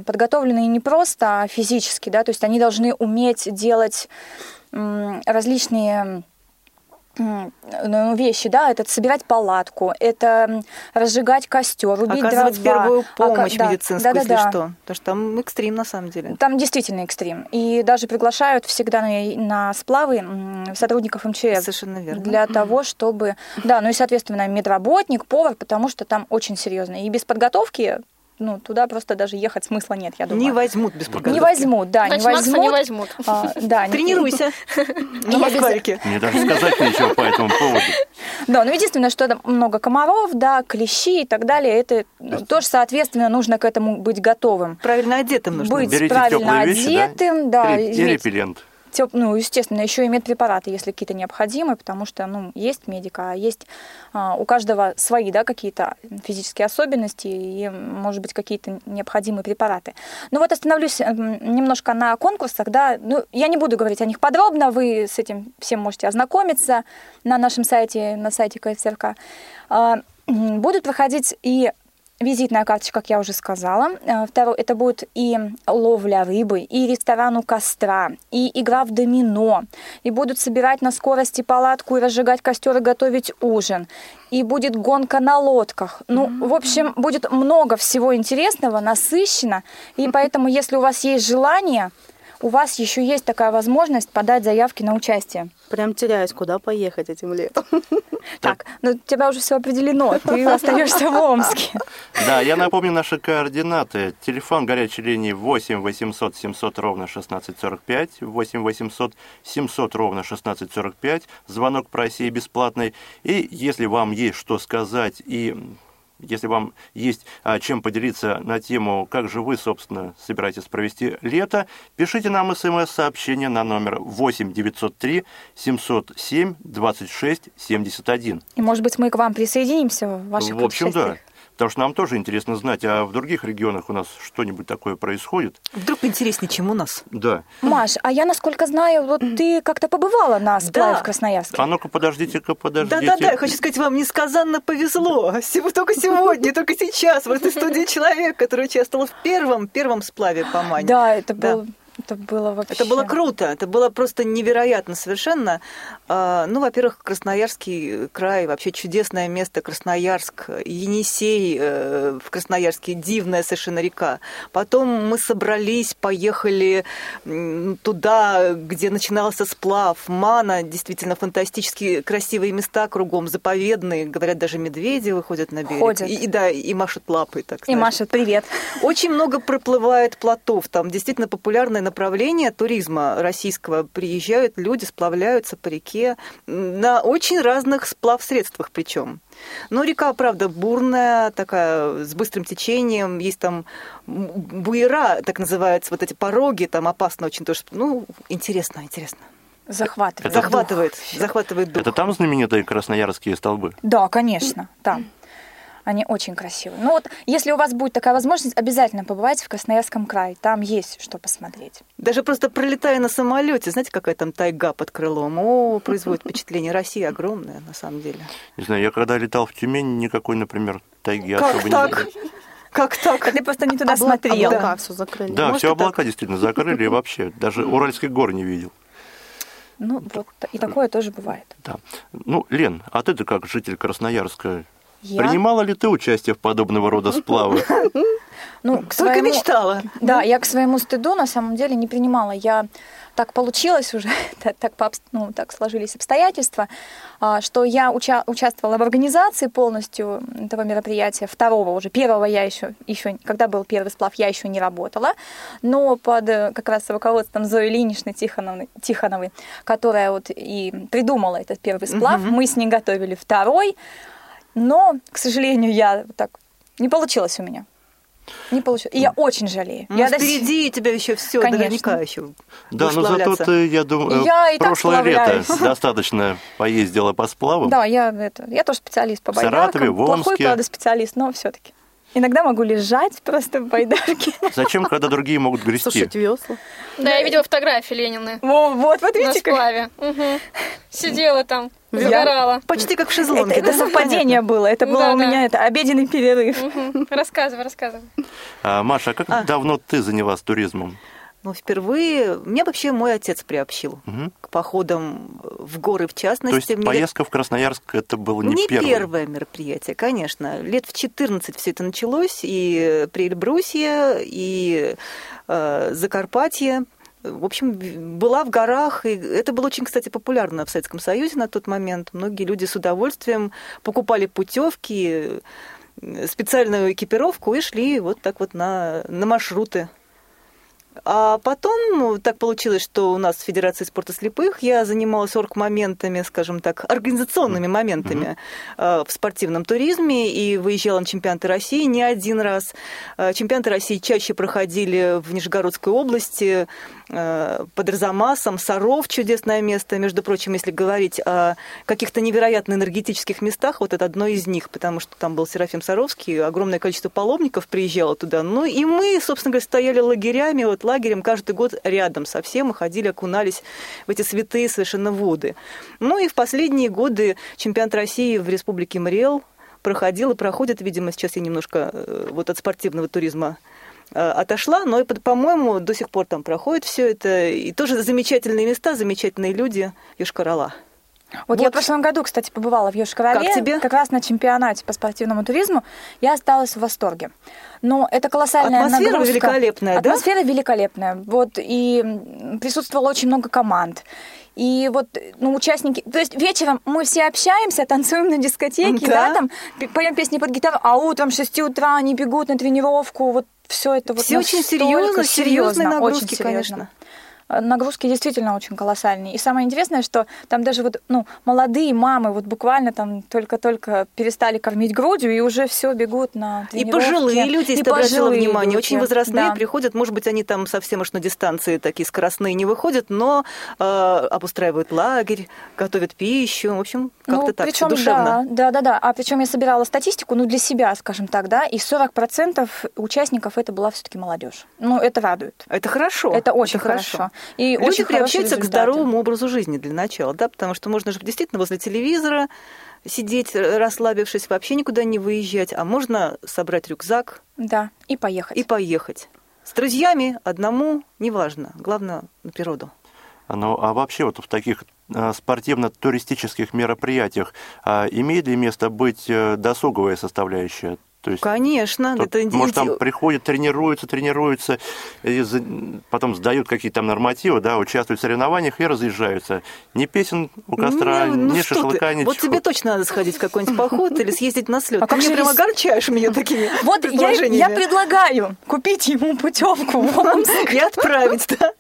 подготовленные не просто а физически, да, то есть они должны уметь делать различные м, ну, вещи, да, это собирать палатку, это разжигать костер, убить Оказывать дрова. первую помощь Ока- да, медицинскую, если да-да-да. что. Потому что там экстрим на самом деле. Там действительно экстрим. И даже приглашают всегда на, на сплавы сотрудников МЧС. Совершенно верно. Для того, чтобы... Да, ну и, соответственно, медработник, повар, потому что там очень серьезно. И без подготовки, ну, туда просто даже ехать смысла нет, я думаю. Не возьмут без подготовки. Не возьмут, да, Значит, не Макса возьмут. не возьмут. А, да, Тренируйся на москварике. Мне даже сказать нечего по этому поводу. Да, но единственное, что там много комаров, да, клещи и так далее, это тоже, соответственно, нужно к этому быть готовым. Правильно одетым нужно Быть правильно одетым, да, И- репеллент. Теп- ну, естественно, еще и медпрепараты, если какие-то необходимы, потому что, ну, есть медика, а есть а, у каждого свои, да, какие-то физические особенности и, может быть, какие-то необходимые препараты. Ну вот остановлюсь м, немножко на конкурсах, да, ну, я не буду говорить о них подробно, вы с этим всем можете ознакомиться на нашем сайте, на сайте КСРК. А, Будут проходить и Визитная карточка, как я уже сказала. Э, Второе, это будет и ловля рыбы, и ресторан у костра, и игра в домино, и будут собирать на скорости палатку и разжигать костер и готовить ужин, и будет гонка на лодках. Ну, в общем, будет много всего интересного, насыщенно, и поэтому, если у вас есть желание, у вас еще есть такая возможность подать заявки на участие. Прям теряюсь, куда поехать этим летом. Так, ну тебя уже все определено, ты остаешься в Омске. Да, я напомню наши координаты. Телефон горячей линии 8 800 700 ровно 1645, 8 800 700 ровно 1645. Звонок по России бесплатный. И если вам есть что сказать и если вам есть а, чем поделиться на тему, как же вы, собственно, собираетесь провести лето, пишите нам смс-сообщение на номер 8 903 707 26 71. И, может быть, мы к вам присоединимся в ваших В общем, да. Потому что нам тоже интересно знать, а в других регионах у нас что-нибудь такое происходит. Вдруг интереснее, чем у нас. Да. Маш, а я, насколько знаю, вот ты как-то побывала на сплаве Да. в Красноярске. А ну-ка, подождите-ка, подождите. Да-да-да, я хочу сказать, вам несказанно повезло. Всего только сегодня, только сейчас в этой студии человек, который участвовал в первом, первом сплаве по Мане. Да, это. Был, это было вообще... Это было круто, это было просто невероятно совершенно. А, Ну, во-первых, Красноярский край, вообще чудесное место, Красноярск, Енисей э, в Красноярске, дивная совершенно река. Потом мы собрались, поехали туда, где начинался сплав. Мана, действительно фантастически красивые места кругом, заповедные. Говорят, даже медведи выходят на берег. Ходят. И, и да, и машут лапой, так И знаешь. Маша, привет. Очень много проплывает плотов. Там действительно популярное направление туризма российского. Приезжают люди, сплавляются по реке на очень разных сплав-средствах причем. Но река, правда, бурная, такая, с быстрым течением. Есть там буера, так называются, вот эти пороги, там опасно очень тоже. Ну, интересно, интересно. Захватывает. Захватывает, захватывает дух. Это там знаменитые красноярские столбы? Да, конечно, там. Они очень красивые. Ну вот, если у вас будет такая возможность, обязательно побывайте в Красноярском крае. Там есть что посмотреть. Даже просто пролетая на самолете, знаете, какая там тайга под крылом? О, производит впечатление. Россия огромная, на самом деле. Не знаю, я когда летал в Тюмень, никакой, например, тайги Как особо так? не Как так? А ты просто не туда Обла- смотрел. Облака все закрыли. Да, Может, все облака так. действительно закрыли и вообще. Даже Уральских гор не видел. Ну, вот и такое тоже бывает. Да. Ну, Лен, а ты-то как житель Красноярска, Я? принимала ли ты участие в подобного рода сплавы? Ну, к Только своему- мечтала. Да, я к своему стыду на самом деле не принимала. Я так получилось уже, так, так, ну, так сложились обстоятельства, а, что я уча- участвовала в организации полностью этого мероприятия. Второго уже, первого я еще, еще, когда был первый сплав, я еще не работала, но под э, как раз руководством Зои Ильиничны Тихоновны, Тихоновой, которая вот и придумала этот первый сплав, Мгм. мы с ней готовили второй, но, к сожалению, я так не получилось у меня. Не получилось. И я очень жалею. Ну, я до впереди у тебя еще все, Конечно. наверняка еще. Да, но зато сплавляться. ты, я думаю, Я и прошлое лето достаточно поездила по сплавам. Да, я, это, я тоже специалист по В Саратове, байдаркам. в Плохой, Омске. правда, специалист, но все-таки. Иногда могу лежать просто в байдарке. Зачем, когда другие могут грести? Сушить весла. Да, я видела фотографии Ленины Вот, вот, вот на видите, как... сплаве. Мгм. Сидела там, Я- загорала. Почти как в Это, шезлонге. это да? совпадение было. Это было Да, у да. меня это обеденный перерыв. Мгм. Рассказывай, рассказывай. А, Маша, а как давно ты занялась туризмом? Ну, впервые меня вообще мой отец приобщил Мгм. к походам в горы, в То частности. есть Мне поездка в Красноярск это было не, Не первое? первое мероприятие, конечно. Лет в 14 все это началось, и Прельбрусье, и э, Закарпатье. В общем, была в горах, и это было очень, кстати, популярно в Советском Союзе на тот момент. Многие люди с удовольствием покупали путевки, э, специальную экипировку и шли вот так вот на, на маршруты. А потом ну, так получилось, что у нас в Федерации спорта слепых я занималась орг-моментами, скажем так, организационными моментами э, в спортивном туризме. И выезжала на чемпионаты России не один раз. Э, Чемпионаты России чаще проходили в Нижегородской области, под Арзамасом, Саров, чудесное место. Между прочим, если говорить о каких-то невероятно энергетических местах, вот это одно из них, потому что там был Серафим Саровский, огромное количество паломников приезжало туда. Ну и мы, собственно говоря, стояли лагерями, вот лагерем каждый год рядом со всем и ходили, окунались в эти святые совершенно воды. Ну и в последние годы чемпионат России в Республике Мрел проходил и проходит, видимо, сейчас я немножко э, вот от спортивного туризма э, отошла, но, по-моему, до сих пор там проходит все это. И тоже замечательные места, замечательные люди Йошкар-Ола. Вот, я в прошлом году, кстати, побывала в Йошкар-Оле. Как тебе? Как раз на чемпионате по спортивному туризму. Я осталась в восторге. Но это колоссальная Атмосфера нагрузка. великолепная, да? Атмосфера великолепная. Вот, и присутствовало очень много команд. И вот, ну, участники... То есть вечером мы все общаемся, танцуем на дискотеке, Да. да, там, поем песни под гитару, а утром с 6 утра они бегут на тренировку, вот все это вот Все очень серьезно, серьезные нагрузки, очень серьезно. конечно. Э, Нагрузки действительно очень колоссальные. И самое интересное, что там даже вот, ну, молодые мамы вот буквально там только-только перестали кормить грудью и уже все бегут на И тренировки. пожилые люди, если И ты обратила внимание, люди. очень возрастные Да. приходят, может быть, они там совсем уж на дистанции такие скоростные не выходят, но э, обустраивают лагерь, готовят пищу, в общем, как-то ну, так, причем, душевно. Да, да, да, да. А причем я собирала статистику, ну, для себя, скажем так, да, и 40% участников это была все-таки молодежь. Ну, это радует. Это хорошо. Это очень это хорошо. хорошо. И Люди очень приобщаются к здоровому образу жизни для начала, да, потому что можно же действительно возле телевизора сидеть, расслабившись, вообще никуда не выезжать, а можно собрать рюкзак Да, и поехать. и поехать. С друзьями, одному, неважно, главное на природу. Ну, а вообще вот в таких а, спортивно-туристических мероприятиях а, имеет ли место быть э, досуговая составляющая? То есть, Конечно, тут, это может, там приходят, тренируются, тренируются, и за- потом сдают какие-то там нормативы, да, участвуют в соревнованиях и разъезжаются. Ни песен у костра, Ну, ну ни что ты, шашлыка, ничего. Вот тебе точно надо сходить в какой-нибудь поход или съездить на слет. А ты же прям огорчаешь меня такими Вот я, предлагаю купить ему путевку в Омск. и отправить, да?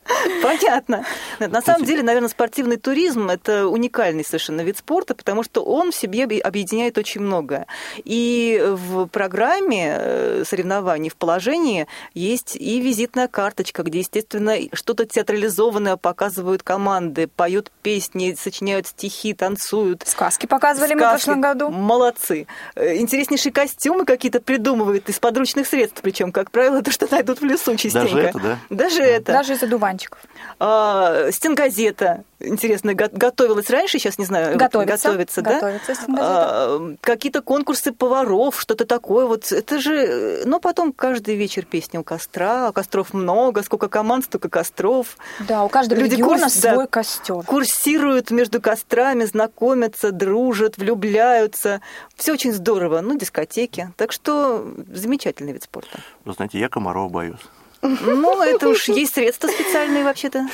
Понятно. На самом деле, наверное, спортивный туризм – это уникальный совершенно вид спорта, потому что он в себе объ- объединяет очень многое. И в программе э, соревнований, в положении есть и визитная карточка, где, естественно, что-то театрализованное показывают команды, поют песни, сочиняют стихи, танцуют. Сказки показывали мы в Сказки. прошлом году. Молодцы. Э, Интереснейшие костюмы какие-то придумывают из подручных средств, причем, как правило, то, что найдут в лесу частенько. Даже это, да? Даже это. Даже из одуванчиков. А, стенгазета, интересно, го- готовилась раньше, сейчас не знаю. Готовится. Готовится, да? Готовится стенгазета. А, какие-то конкурсы поваров, что-то такое. Вот это же... э, Но потом каждый вечер песня у костра, костров много, сколько команд, столько костров. Да, у каждого Люди региона курс- да, свой костер. Курсируют между кострами, знакомятся, дружат, влюбляются. Все очень здорово. Ну, дискотеки. Так что замечательный вид спорта. Вы знаете, я комаров боюсь. Ну, это уж есть средства специальные вообще-то.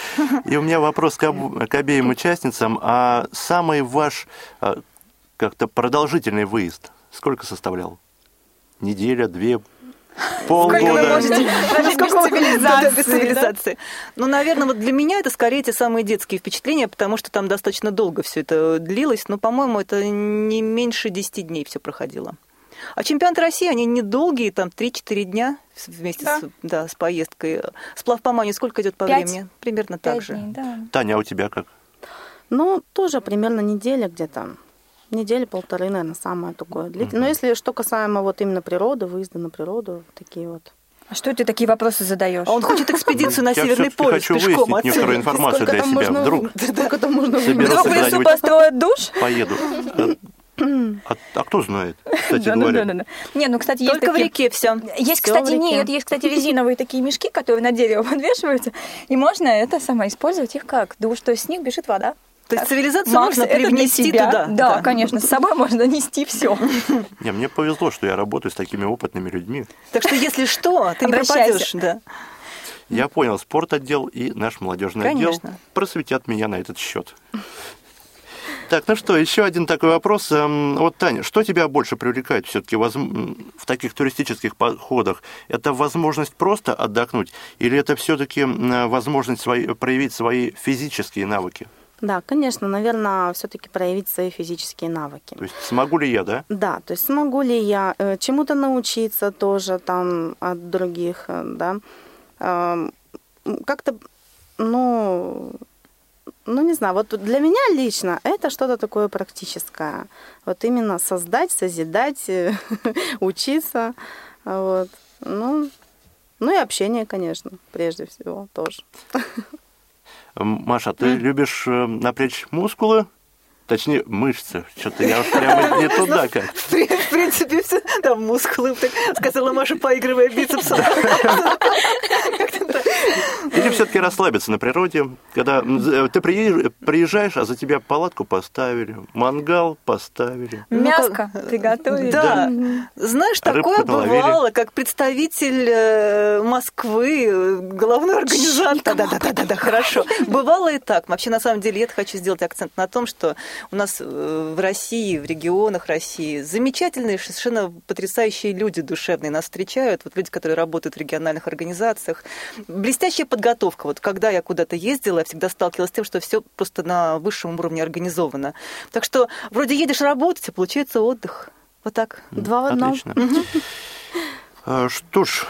И у меня вопрос к, об- к обеим участницам. А самый ваш а, как-то продолжительный выезд сколько составлял? Неделя, две, полгода? Без цивилизации. Ну, наверное, вот для меня это скорее те самые детские впечатления, потому что там достаточно долго все это длилось, но, по-моему, это не меньше 10 дней все проходило. А чемпионаты России, они недолгие, там 3-4 дня вместе Да. с, да, с поездкой. Сплав по мане сколько идет по Пять. времени? Примерно так Пять же. дней, да. Таня, а у тебя как? Ну, тоже примерно неделя где-то. Недели полторы, наверное, самое такое длительное. Но если что касаемо вот именно природы, выезда на природу, такие вот. А что ты такие вопросы задаешь? А он хочет экспедицию на Северный полюс хочу пешком выяснить некоторую информацию для себя. Вдруг Сколько там можно Вдруг в лесу построят душ? поеду. А, а кто знает, кстати Да, говоря. да, да, да. Не, ну, кстати, есть Только в такие- реке все. Есть, Всё в кстати, нет, есть, кстати, резиновые такие мешки, которые на дерево подвешиваются, и можно это самое использовать их как душ, то есть с них бежит вода. То есть цивилизацию Макс, можно привнести туда. Да, конечно, с собой можно нести все. Не, мне повезло, что я работаю с такими опытными людьми. Так что если что, ты не пропадешь. Да. Я понял, спортотдел и наш молодежный отдел Конечно. просветят меня на этот счет. Так, ну что, еще один такой вопрос. Эм, Вот, Таня, что тебя больше привлекает все-таки в таких туристических походах? Это возможность просто отдохнуть или это все-таки возможность свои- проявить свои физические навыки? Да, конечно, наверное, все-таки проявить свои физические навыки. То есть смогу ли я, да? Да, то есть смогу ли я э, чему-то научиться тоже там от других, э, да, Эм, как-то, ну, ну не знаю, вот для меня лично это что-то такое практическое, вот именно создать, созидать, э, учиться, вот, ну, ну и общение, конечно, прежде всего тоже. Маша, ты любишь э, напрячь мускулы? Точнее, мышцы. Что-то я уж прямо не туда как. В при- в принципе, все, там мускулы, так сказала Маша, поигрывая бицепсом. Или все-таки расслабиться на природе, когда з- ты приезж- приезжаешь, а за тебя палатку поставили, мангал поставили. Мяско приготовить. Да. Знаешь, такое бывало, как представитель э, Москвы, э, головной организатор. Да, да, да, да, да, хорошо. Бывало и так. Вообще, на самом деле, я хочу сделать акцент на том, что у нас э, в России, в регионах России замечательные, совершенно потрясающие люди душевные нас встречают. Вот люди, которые работают в региональных организациях. Блестящая подготовка. Вот когда я куда-то ездила, я всегда сталкивалась с тем, что все просто на высшем уровне организовано. Так что вроде едешь работать, а получается отдых. Вот так. Два в одном. Отлично. А, Что ж,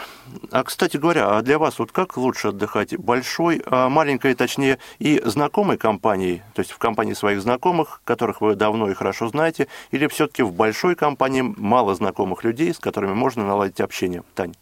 а кстати говоря, а для вас вот как лучше отдыхать? Большой, а, маленькой, точнее, и знакомой компанией, то есть в компании своих знакомых, которых вы давно и хорошо знаете, или все-таки в большой компании мало знакомых людей, с которыми можно наладить общение? Тань.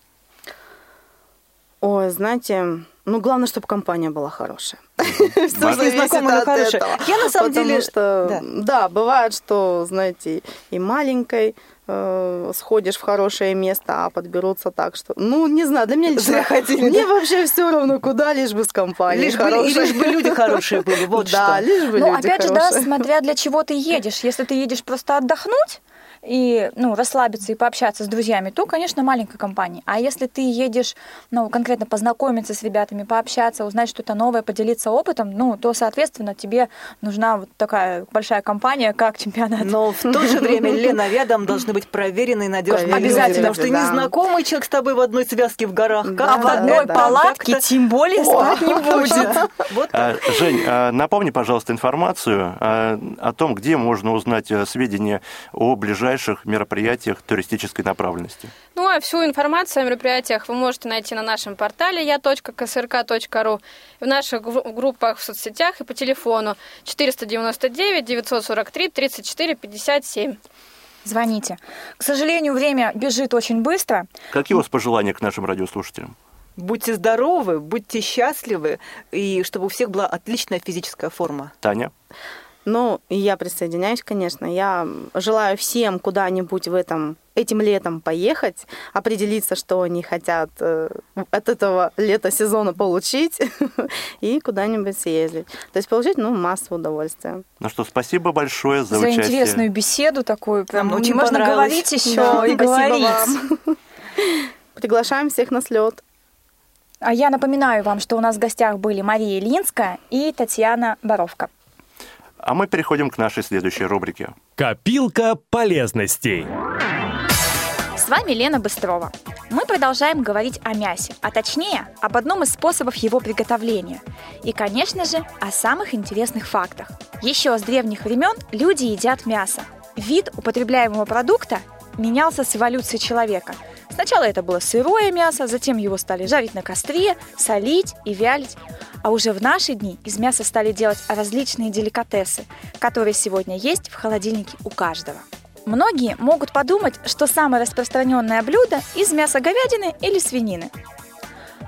Ой, знаете, ну главное, чтобы компания была хорошая. Зависит Знакомая, от хорошая. Я на самом деле- что, да. да. бывает, что, знаете, и маленькой э, сходишь в хорошее место, а подберутся так, что, ну, не знаю, для меня лично, Зря ходили, мне да? вообще все равно, куда, лишь бы с компанией Лишь бы, и хорошей. лишь бы люди хорошие были, вот да, что. лишь бы Ну, люди опять же, да, хорошие. смотря для чего ты едешь. Если ты едешь просто отдохнуть и, ну, расслабиться и пообщаться с друзьями, то, конечно, маленькая компания. А если ты едешь, ну, конкретно познакомиться с ребятами, пообщаться, узнать что-то новое, поделиться опытом, ну, то, соответственно, тебе нужна вот такая большая компания, как чемпионат. Но в то же время, Лена, рядом должны быть проверенные, надежные люди. Обязательно, Потому что да. незнакомый человек с тобой в одной связке в горах. Да, а в одной да. палатке тем более спать не будет. Вот А, Жень, а, напомни, пожалуйста, информацию а, о том, где можно узнать а, сведения о ближайших мероприятиях туристической направленности. Ну а всю информацию о мероприятиях вы можете найти на нашем портале я.ксрк.ру, в наших гру- группах в соцсетях и по телефону 499 943 34 57. Звоните. К сожалению, время бежит очень быстро. Какие у вас пожелания к нашим радиослушателям? Будьте здоровы, будьте счастливы, и чтобы у всех была отличная физическая форма. Таня? Ну, и я присоединяюсь, конечно. Я желаю всем куда-нибудь в этом этим летом поехать, определиться, что они хотят э, от этого лета сезона получить и куда-нибудь съездить. То есть получить, ну, массу удовольствия. Ну что, спасибо большое за, За участие. интересную беседу такую. Прям Нам очень можно говорить еще Да, и говорить. вам. Приглашаем всех на слет. А я напоминаю вам, что у нас в гостях были Мария Ильинская и Татьяна Боровка. А мы переходим к нашей следующей рубрике. Копилка полезностей. С вами Лена Быстрова. Мы продолжаем говорить о мясе, а точнее об одном из способов его приготовления. И, конечно же, о самых интересных фактах. Еще с древних времен люди едят мясо. Вид употребляемого продукта менялся с эволюцией человека. Сначала это было сырое мясо, затем его стали жарить на костре, солить и вялить. А уже в наши дни из мяса стали делать различные деликатесы, которые сегодня есть в холодильнике у каждого. Многие могут подумать, что самое распространенное блюдо из мяса говядины или свинины.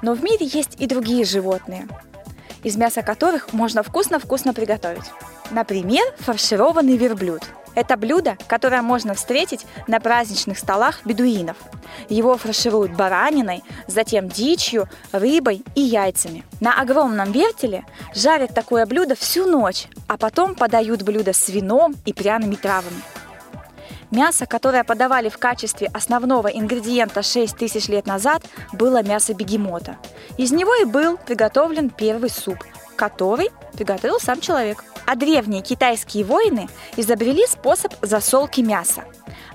Но в мире есть и другие животные, из мяса которых можно вкусно-вкусно приготовить. Например, фаршированный верблюд. Это блюдо, которое можно встретить на праздничных столах бедуинов. Его фаршируют бараниной, затем дичью, рыбой и яйцами. На огромном вертеле жарят такое блюдо всю ночь, а потом подают блюдо с вином и пряными травами. Мясо, которое подавали в качестве основного ингредиента 6 тысяч лет назад, было мясо бегемота. Из него и был приготовлен первый суп, который приготовил сам человек. А древние китайские воины изобрели способ засолки мяса.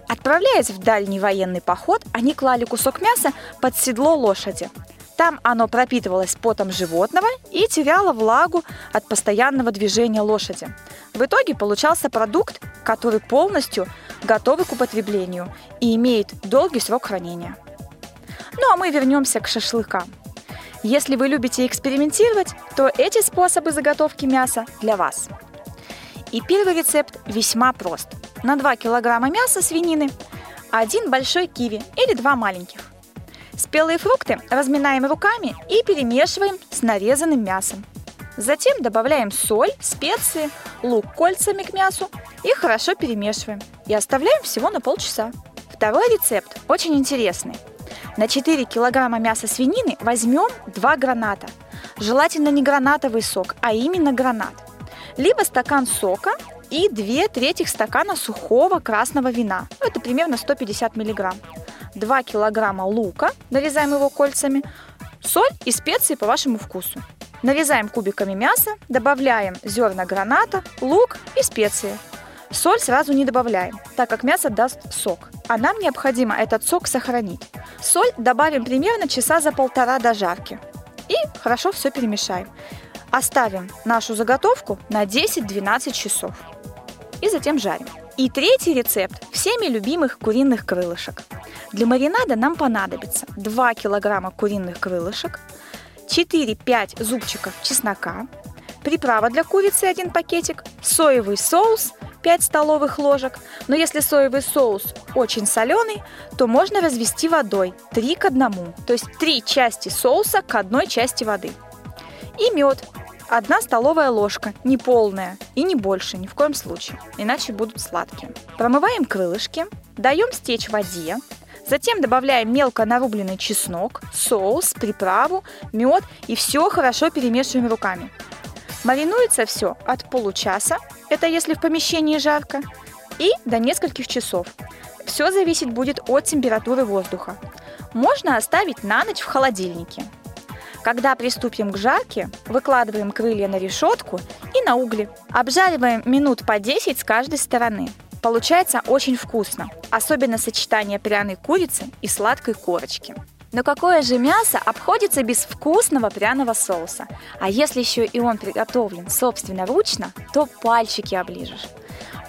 Отправляясь в дальний военный поход, они клали кусок мяса под седло лошади. Там оно пропитывалось потом животного и теряло влагу от постоянного движения лошади. В итоге получался продукт, который полностью готовы к употреблению и имеет долгий срок хранения. Ну а мы вернемся к шашлыкам. Если вы любите экспериментировать, то эти способы заготовки мяса для вас. И первый рецепт весьма прост. На 2 килограмма мяса свинины один большой киви или два маленьких. Спелые фрукты разминаем руками и перемешиваем с нарезанным мясом. Затем добавляем соль, специи, лук кольцами к мясу и хорошо перемешиваем. И оставляем всего на полчаса. Второй рецепт очень интересный. На 4 килограмма мяса свинины возьмем 2 граната. Желательно не гранатовый сок, а именно гранат. Либо стакан сока и 2 третьих стакана сухого красного вина. Ну, это примерно 150 миллиграмм. 2 килограмма лука, нарезаем его кольцами, соль и специи по вашему вкусу. Нарезаем кубиками мясо, добавляем зерна граната, лук и специи. Соль сразу не добавляем, так как мясо даст сок, а нам необходимо этот сок сохранить. Соль добавим примерно часа за полтора до жарки и хорошо все перемешаем. Оставим нашу заготовку на 10-12 часов и затем жарим. И третий рецепт всеми любимых куриных крылышек. Для маринада нам понадобится 2 килограмма куриных крылышек, 4-5 зубчиков чеснока, приправа для курицы 1 пакетик, соевый соус 5 столовых ложек, но если соевый соус очень соленый, то можно развести водой 3 к 1, то есть 3 части соуса к одной части воды. И мед 1 столовая ложка, не полная и не больше, ни в коем случае, иначе будут сладкие. Промываем крылышки, даем стечь воде, Затем добавляем мелко нарубленный чеснок, соус, приправу, мед и все хорошо перемешиваем руками. Маринуется все от получаса, это если в помещении жарко, и до нескольких часов. Все зависеть будет от температуры воздуха. Можно оставить на ночь в холодильнике. Когда приступим к жарке, выкладываем крылья на решетку и на угли. Обжариваем минут по 10 с каждой стороны. Получается очень вкусно, особенно сочетание пряной курицы и сладкой корочки. Но какое же мясо обходится без вкусного пряного соуса? А если еще и он приготовлен собственноручно, то пальчики оближешь.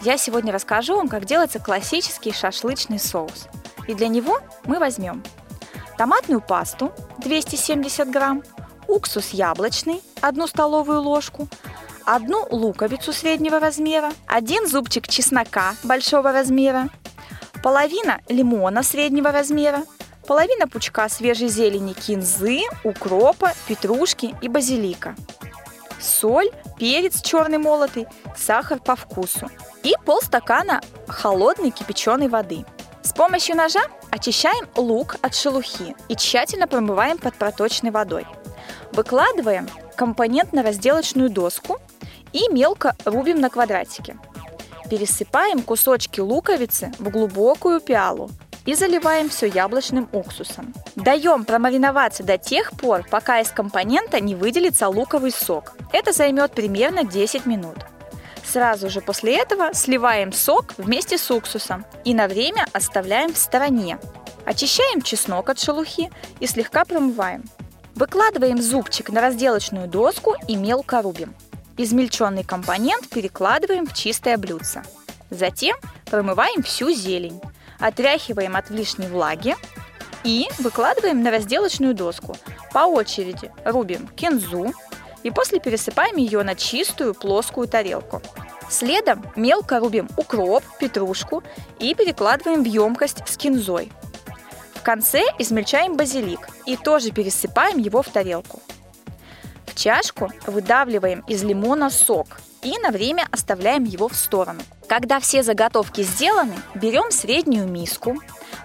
Я сегодня расскажу вам, как делается классический шашлычный соус. И для него мы возьмем томатную пасту 270 грамм, уксус яблочный 1 столовую ложку, одну луковицу среднего размера, один зубчик чеснока большого размера, половина лимона среднего размера, половина пучка свежей зелени кинзы, укропа, петрушки и базилика, соль, перец черный молотый, сахар по вкусу и полстакана холодной кипяченой воды. С помощью ножа очищаем лук от шелухи и тщательно промываем под проточной водой. Выкладываем компонент на разделочную доску и мелко рубим на квадратики. Пересыпаем кусочки луковицы в глубокую пиалу и заливаем все яблочным уксусом. Даем промариноваться до тех пор, пока из компонента не выделится луковый сок. Это займет примерно 10 минут. Сразу же после этого сливаем сок вместе с уксусом и на время оставляем в стороне. Очищаем чеснок от шелухи и слегка промываем. Выкладываем зубчик на разделочную доску и мелко рубим. Измельченный компонент перекладываем в чистое блюдце. Затем промываем всю зелень, отряхиваем от лишней влаги И выкладываем на разделочную доску. По очереди рубим кинзу и после пересыпаем ее на чистую плоскую тарелку. Следом мелко рубим укроп, петрушку и перекладываем в емкость с кинзой. В конце измельчаем базилик и тоже пересыпаем его в тарелку. В чашку выдавливаем из лимона сок и на время оставляем его в сторону. Когда все заготовки сделаны, берем среднюю миску,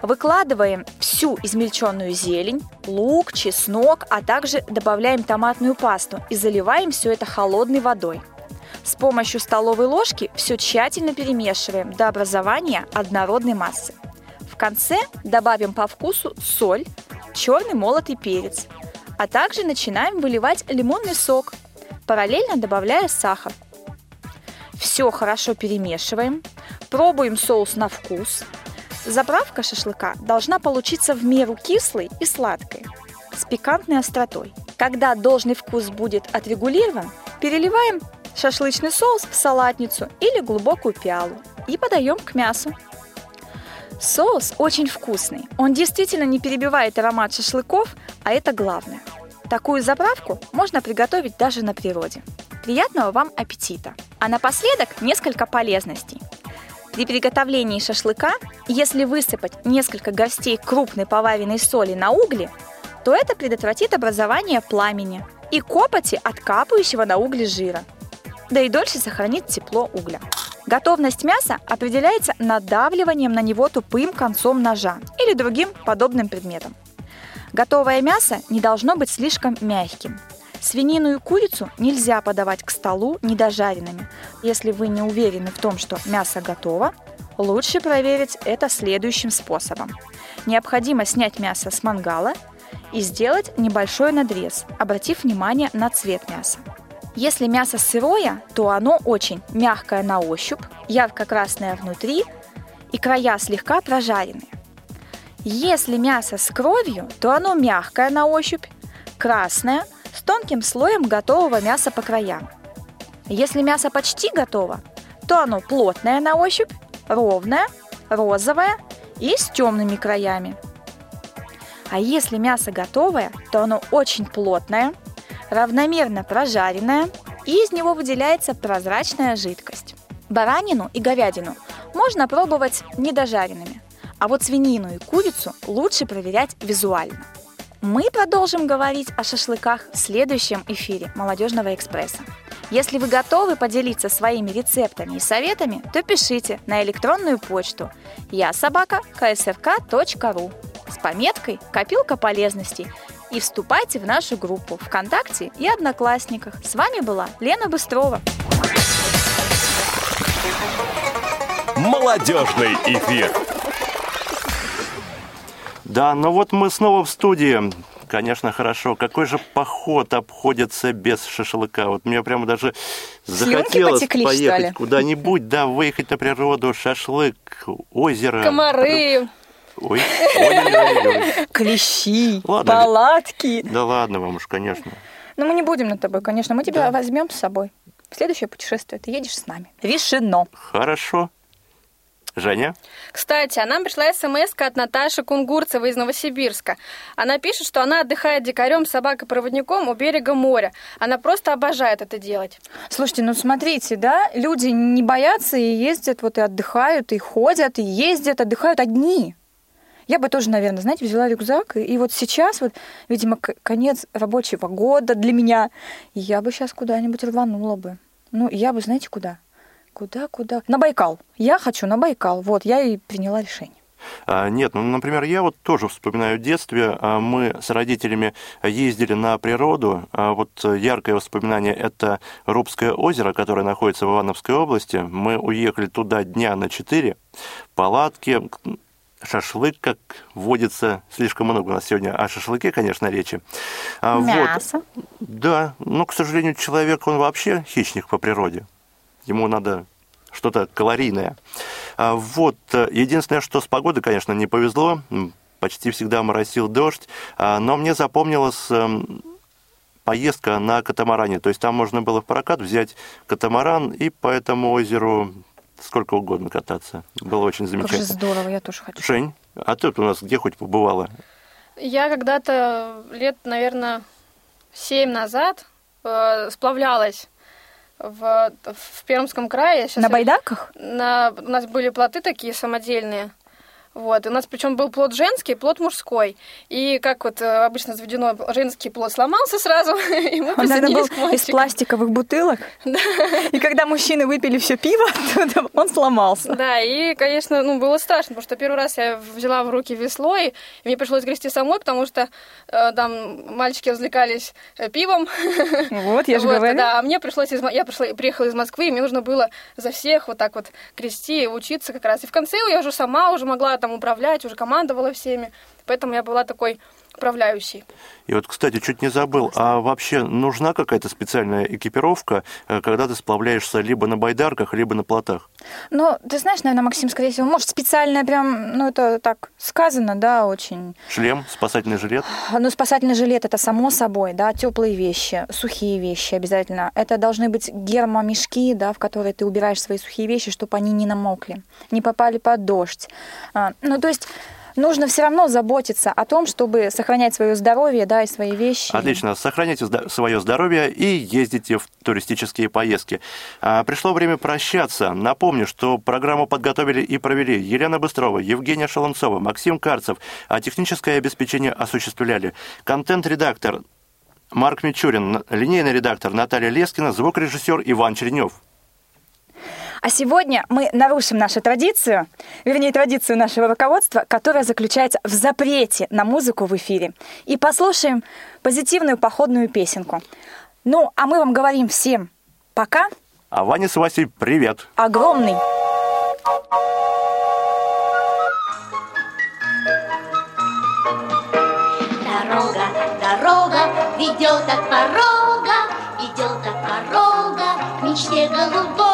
выкладываем всю измельченную зелень, лук, чеснок, а также добавляем томатную пасту и заливаем все это холодной водой. С помощью столовой ложки все тщательно перемешиваем до образования однородной массы. В конце добавим по вкусу соль, черный молотый перец, а также начинаем выливать лимонный сок, параллельно добавляя сахар. Все хорошо перемешиваем, пробуем соус на вкус. Заправка шашлыка должна получиться в меру кислой и сладкой, с пикантной остротой. Когда должный вкус будет отрегулирован, переливаем шашлычный соус в салатницу или глубокую пиалу и подаем к мясу. Соус очень вкусный. Он действительно не перебивает аромат шашлыков, а это главное. Такую заправку можно приготовить даже на природе. Приятного вам аппетита! А напоследок несколько полезностей. При приготовлении шашлыка, если высыпать несколько горстей крупной поваренной соли на угли, то это предотвратит образование пламени и копоти от капающего на угли жира, да и дольше сохранит тепло угля. Готовность мяса определяется надавливанием на него тупым концом ножа или другим подобным предметом. Готовое мясо не должно быть слишком мягким. Свинину и курицу нельзя подавать к столу недожаренными. Если вы не уверены в том, что мясо готово, лучше проверить это следующим способом. Необходимо снять мясо с мангала и сделать небольшой надрез, обратив внимание на цвет мяса. Если мясо сырое, то оно очень мягкое на ощупь, ярко-красное внутри и края слегка прожаренные. Если мясо с кровью, то оно мягкое на ощупь, красное, с тонким слоем готового мяса по краям. Если мясо почти готово, то оно плотное на ощупь, ровное, розовое и с темными краями. А если мясо готовое, то оно очень плотное, равномерно прожаренное, и из него выделяется прозрачная жидкость. Баранину и говядину можно пробовать недожаренными, а вот свинину и курицу лучше проверять визуально. Мы продолжим говорить о шашлыках в следующем эфире «Молодежного экспресса». Если вы готовы поделиться своими рецептами и советами, то пишите на электронную почту я собака ksrk.ru с пометкой «Копилка полезностей» и вступайте в нашу группу ВКонтакте и Одноклассниках. С вами была Лена Быстрова. Молодежный эфир. Да, ну вот мы снова в студии. Конечно, хорошо. Какой же поход обходится без шашлыка? Вот мне прямо даже захотелось потекли, поехать куда-нибудь, да, выехать на природу, шашлык, озеро. Комары. Ой. Клещи, Ладно. палатки. Да ладно вам уж, конечно. Но мы не будем над тобой, конечно. Мы тебя возьмем с собой. В следующее путешествие ты едешь с нами. Решено. Хорошо. Женя? Кстати, а нам пришла смс от Наташи Кунгурцевой из Новосибирска. Она пишет, что она отдыхает дикарем, собакой-проводником у берега моря. Она просто обожает это делать. Слушайте, ну смотрите, да, люди не боятся и ездят, вот и отдыхают, и ходят, и ездят, отдыхают одни. Я бы тоже, наверное, знаете, взяла рюкзак, и, и вот сейчас, вот, видимо, к- конец рабочего года для меня, и я бы сейчас куда-нибудь рванула бы. Ну, я бы, знаете, куда? Куда, куда? На Байкал. Я хочу на Байкал. Вот, я и приняла решение. А, Нет, ну, например, я вот тоже вспоминаю детстве. А, Мы с родителями ездили на природу. А Вот яркое воспоминание – это Рубское озеро, которое находится в Ивановской области. Мы уехали туда дня на четыре. Палатки, шашлык, как водится, слишком много у нас сегодня о шашлыке, конечно, речи. А, вот. Мясо. Да, но, к сожалению, человек, он вообще хищник по природе. Ему надо что-то калорийное. А, Вот, э, единственное, что с погодой, конечно, не повезло. Почти всегда моросил дождь, а, но мне запомнилась эм, поездка на катамаране. То есть там можно было в прокат взять катамаран и по этому озеру сколько угодно кататься. Было очень замечательно. здорово, я тоже хочу. Жень, а ты вот у нас где хоть побывала? Я когда-то лет, наверное, семь назад э, сплавлялась в, в Пермском крае. Сейчас На байдарках? На, у нас были плоты такие самодельные. Вот, у нас причем был плод женский, плод мужской. И как вот э, обычно заведено, женский плод сломался сразу, и мы Он, наверное, был из пластиковых бутылок. И когда мужчины выпили все пиво, он сломался. Да, и, конечно, ну, было страшно, потому что первый раз я взяла в руки весло, и мне пришлось грести самой, потому что э, там мальчики развлекались э, пивом. Вот, я же Вот, говорю. Да, а мне пришлось, из, я пришла, приехала из Москвы, и мне нужно было за всех вот так вот грести и учиться как раз. И в конце я уже сама уже могла там управлять, уже командовала всеми, поэтому я была такой управляющей. И вот, кстати, чуть не забыл, а вообще нужна какая-то специальная экипировка, э, когда ты сплавляешься либо на байдарках, либо на плотах? Ну, ты знаешь, наверное, Максим, скорее всего, может, специально прям, ну, это так сказано, да, очень. Шлем, спасательный жилет? Ну, спасательный жилет это само собой, да, теплые вещи, сухие вещи обязательно. Это должны быть гермомешки, да, в которые ты убираешь свои сухие вещи, чтобы они не намокли, не попали под дождь. А, ну, то есть нужно все равно заботиться о том, чтобы сохранять свое здоровье, да, и свои вещи. Отлично, сохраняйте свое здоровье и ездите в туристические поездки. А, Пришло время прощаться. Напомню, что программу подготовили и провели Елена Быстрова, Евгения Шалунцова, Максим Карцев, а техническое обеспечение осуществляли контент-редактор Марк Мичурин, линейный редактор Наталья Лескина, звукорежиссер Иван Чернев. А сегодня мы нарушим нашу традицию, вернее, традицию нашего руководства, которая заключается в запрете на музыку в эфире. И послушаем позитивную походную песенку. Ну, а мы вам говорим всем пока. А Ваня с Васей привет! Огромный. Дорога, дорога ведет от порога, ведет от порога к мечте голубой.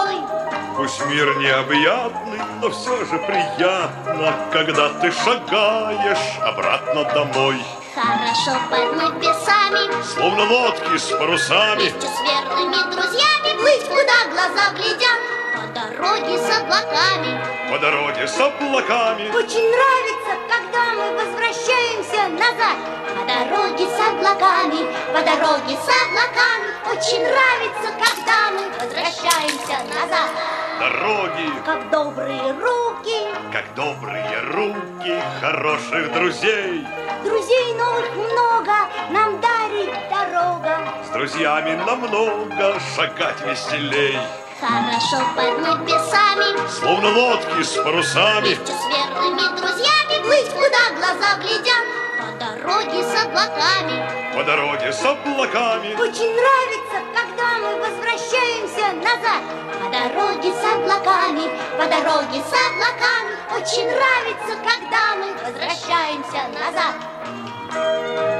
Пусть мир необъятный, но все же приятно, когда ты шагаешь обратно домой. Хорошо под небесами, Словно лодки с парусами, вместе с верными друзьями, плыть, куда глаза глядят, по дороге с облаками. по дороге с облаками. Очень нравится, когда мы возвращаемся назад. По дороге с облаками, по дороге с облаками. Очень нравится, когда мы возвращаемся назад. Дороги, Как добрые руки, как добрые руки хороших друзей. друзей новых много нам дарит дорога. С друзьями намного шагать веселей. Хорошо под небесами, Словно лодки с парусами, вместе с верными друзьями плыть, куда глаза глядят. По дороге с облаками. по дороге с облаками. Очень нравится, когда мы возвращаемся назад. По дороге с облаками, по дороге с облаками. Очень нравится, когда мы возвращаемся назад.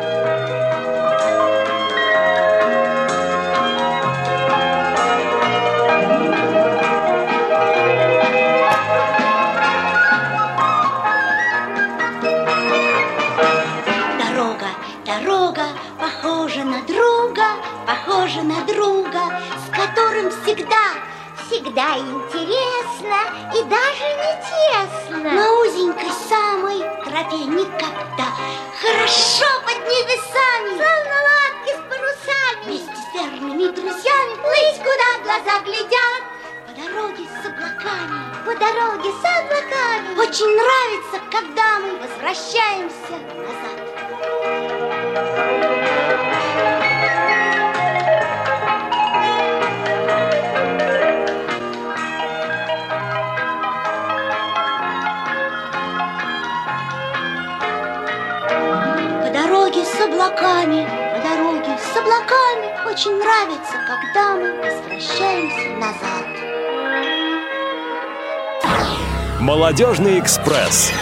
Похожа на друга, с которым всегда, всегда интересно и даже не тесно. На узенькой самой тропе никогда. Хорошо под небесами, словно лодки с парусами. Вместе с верными друзьями плыть, куда глаза глядят. По дороге с облаками, по дороге с облаками. Очень нравится, когда мы возвращаемся назад. Облаками, по дороге с облаками Очень нравится, когда мы возвращаемся назад. Молодежный экспресс.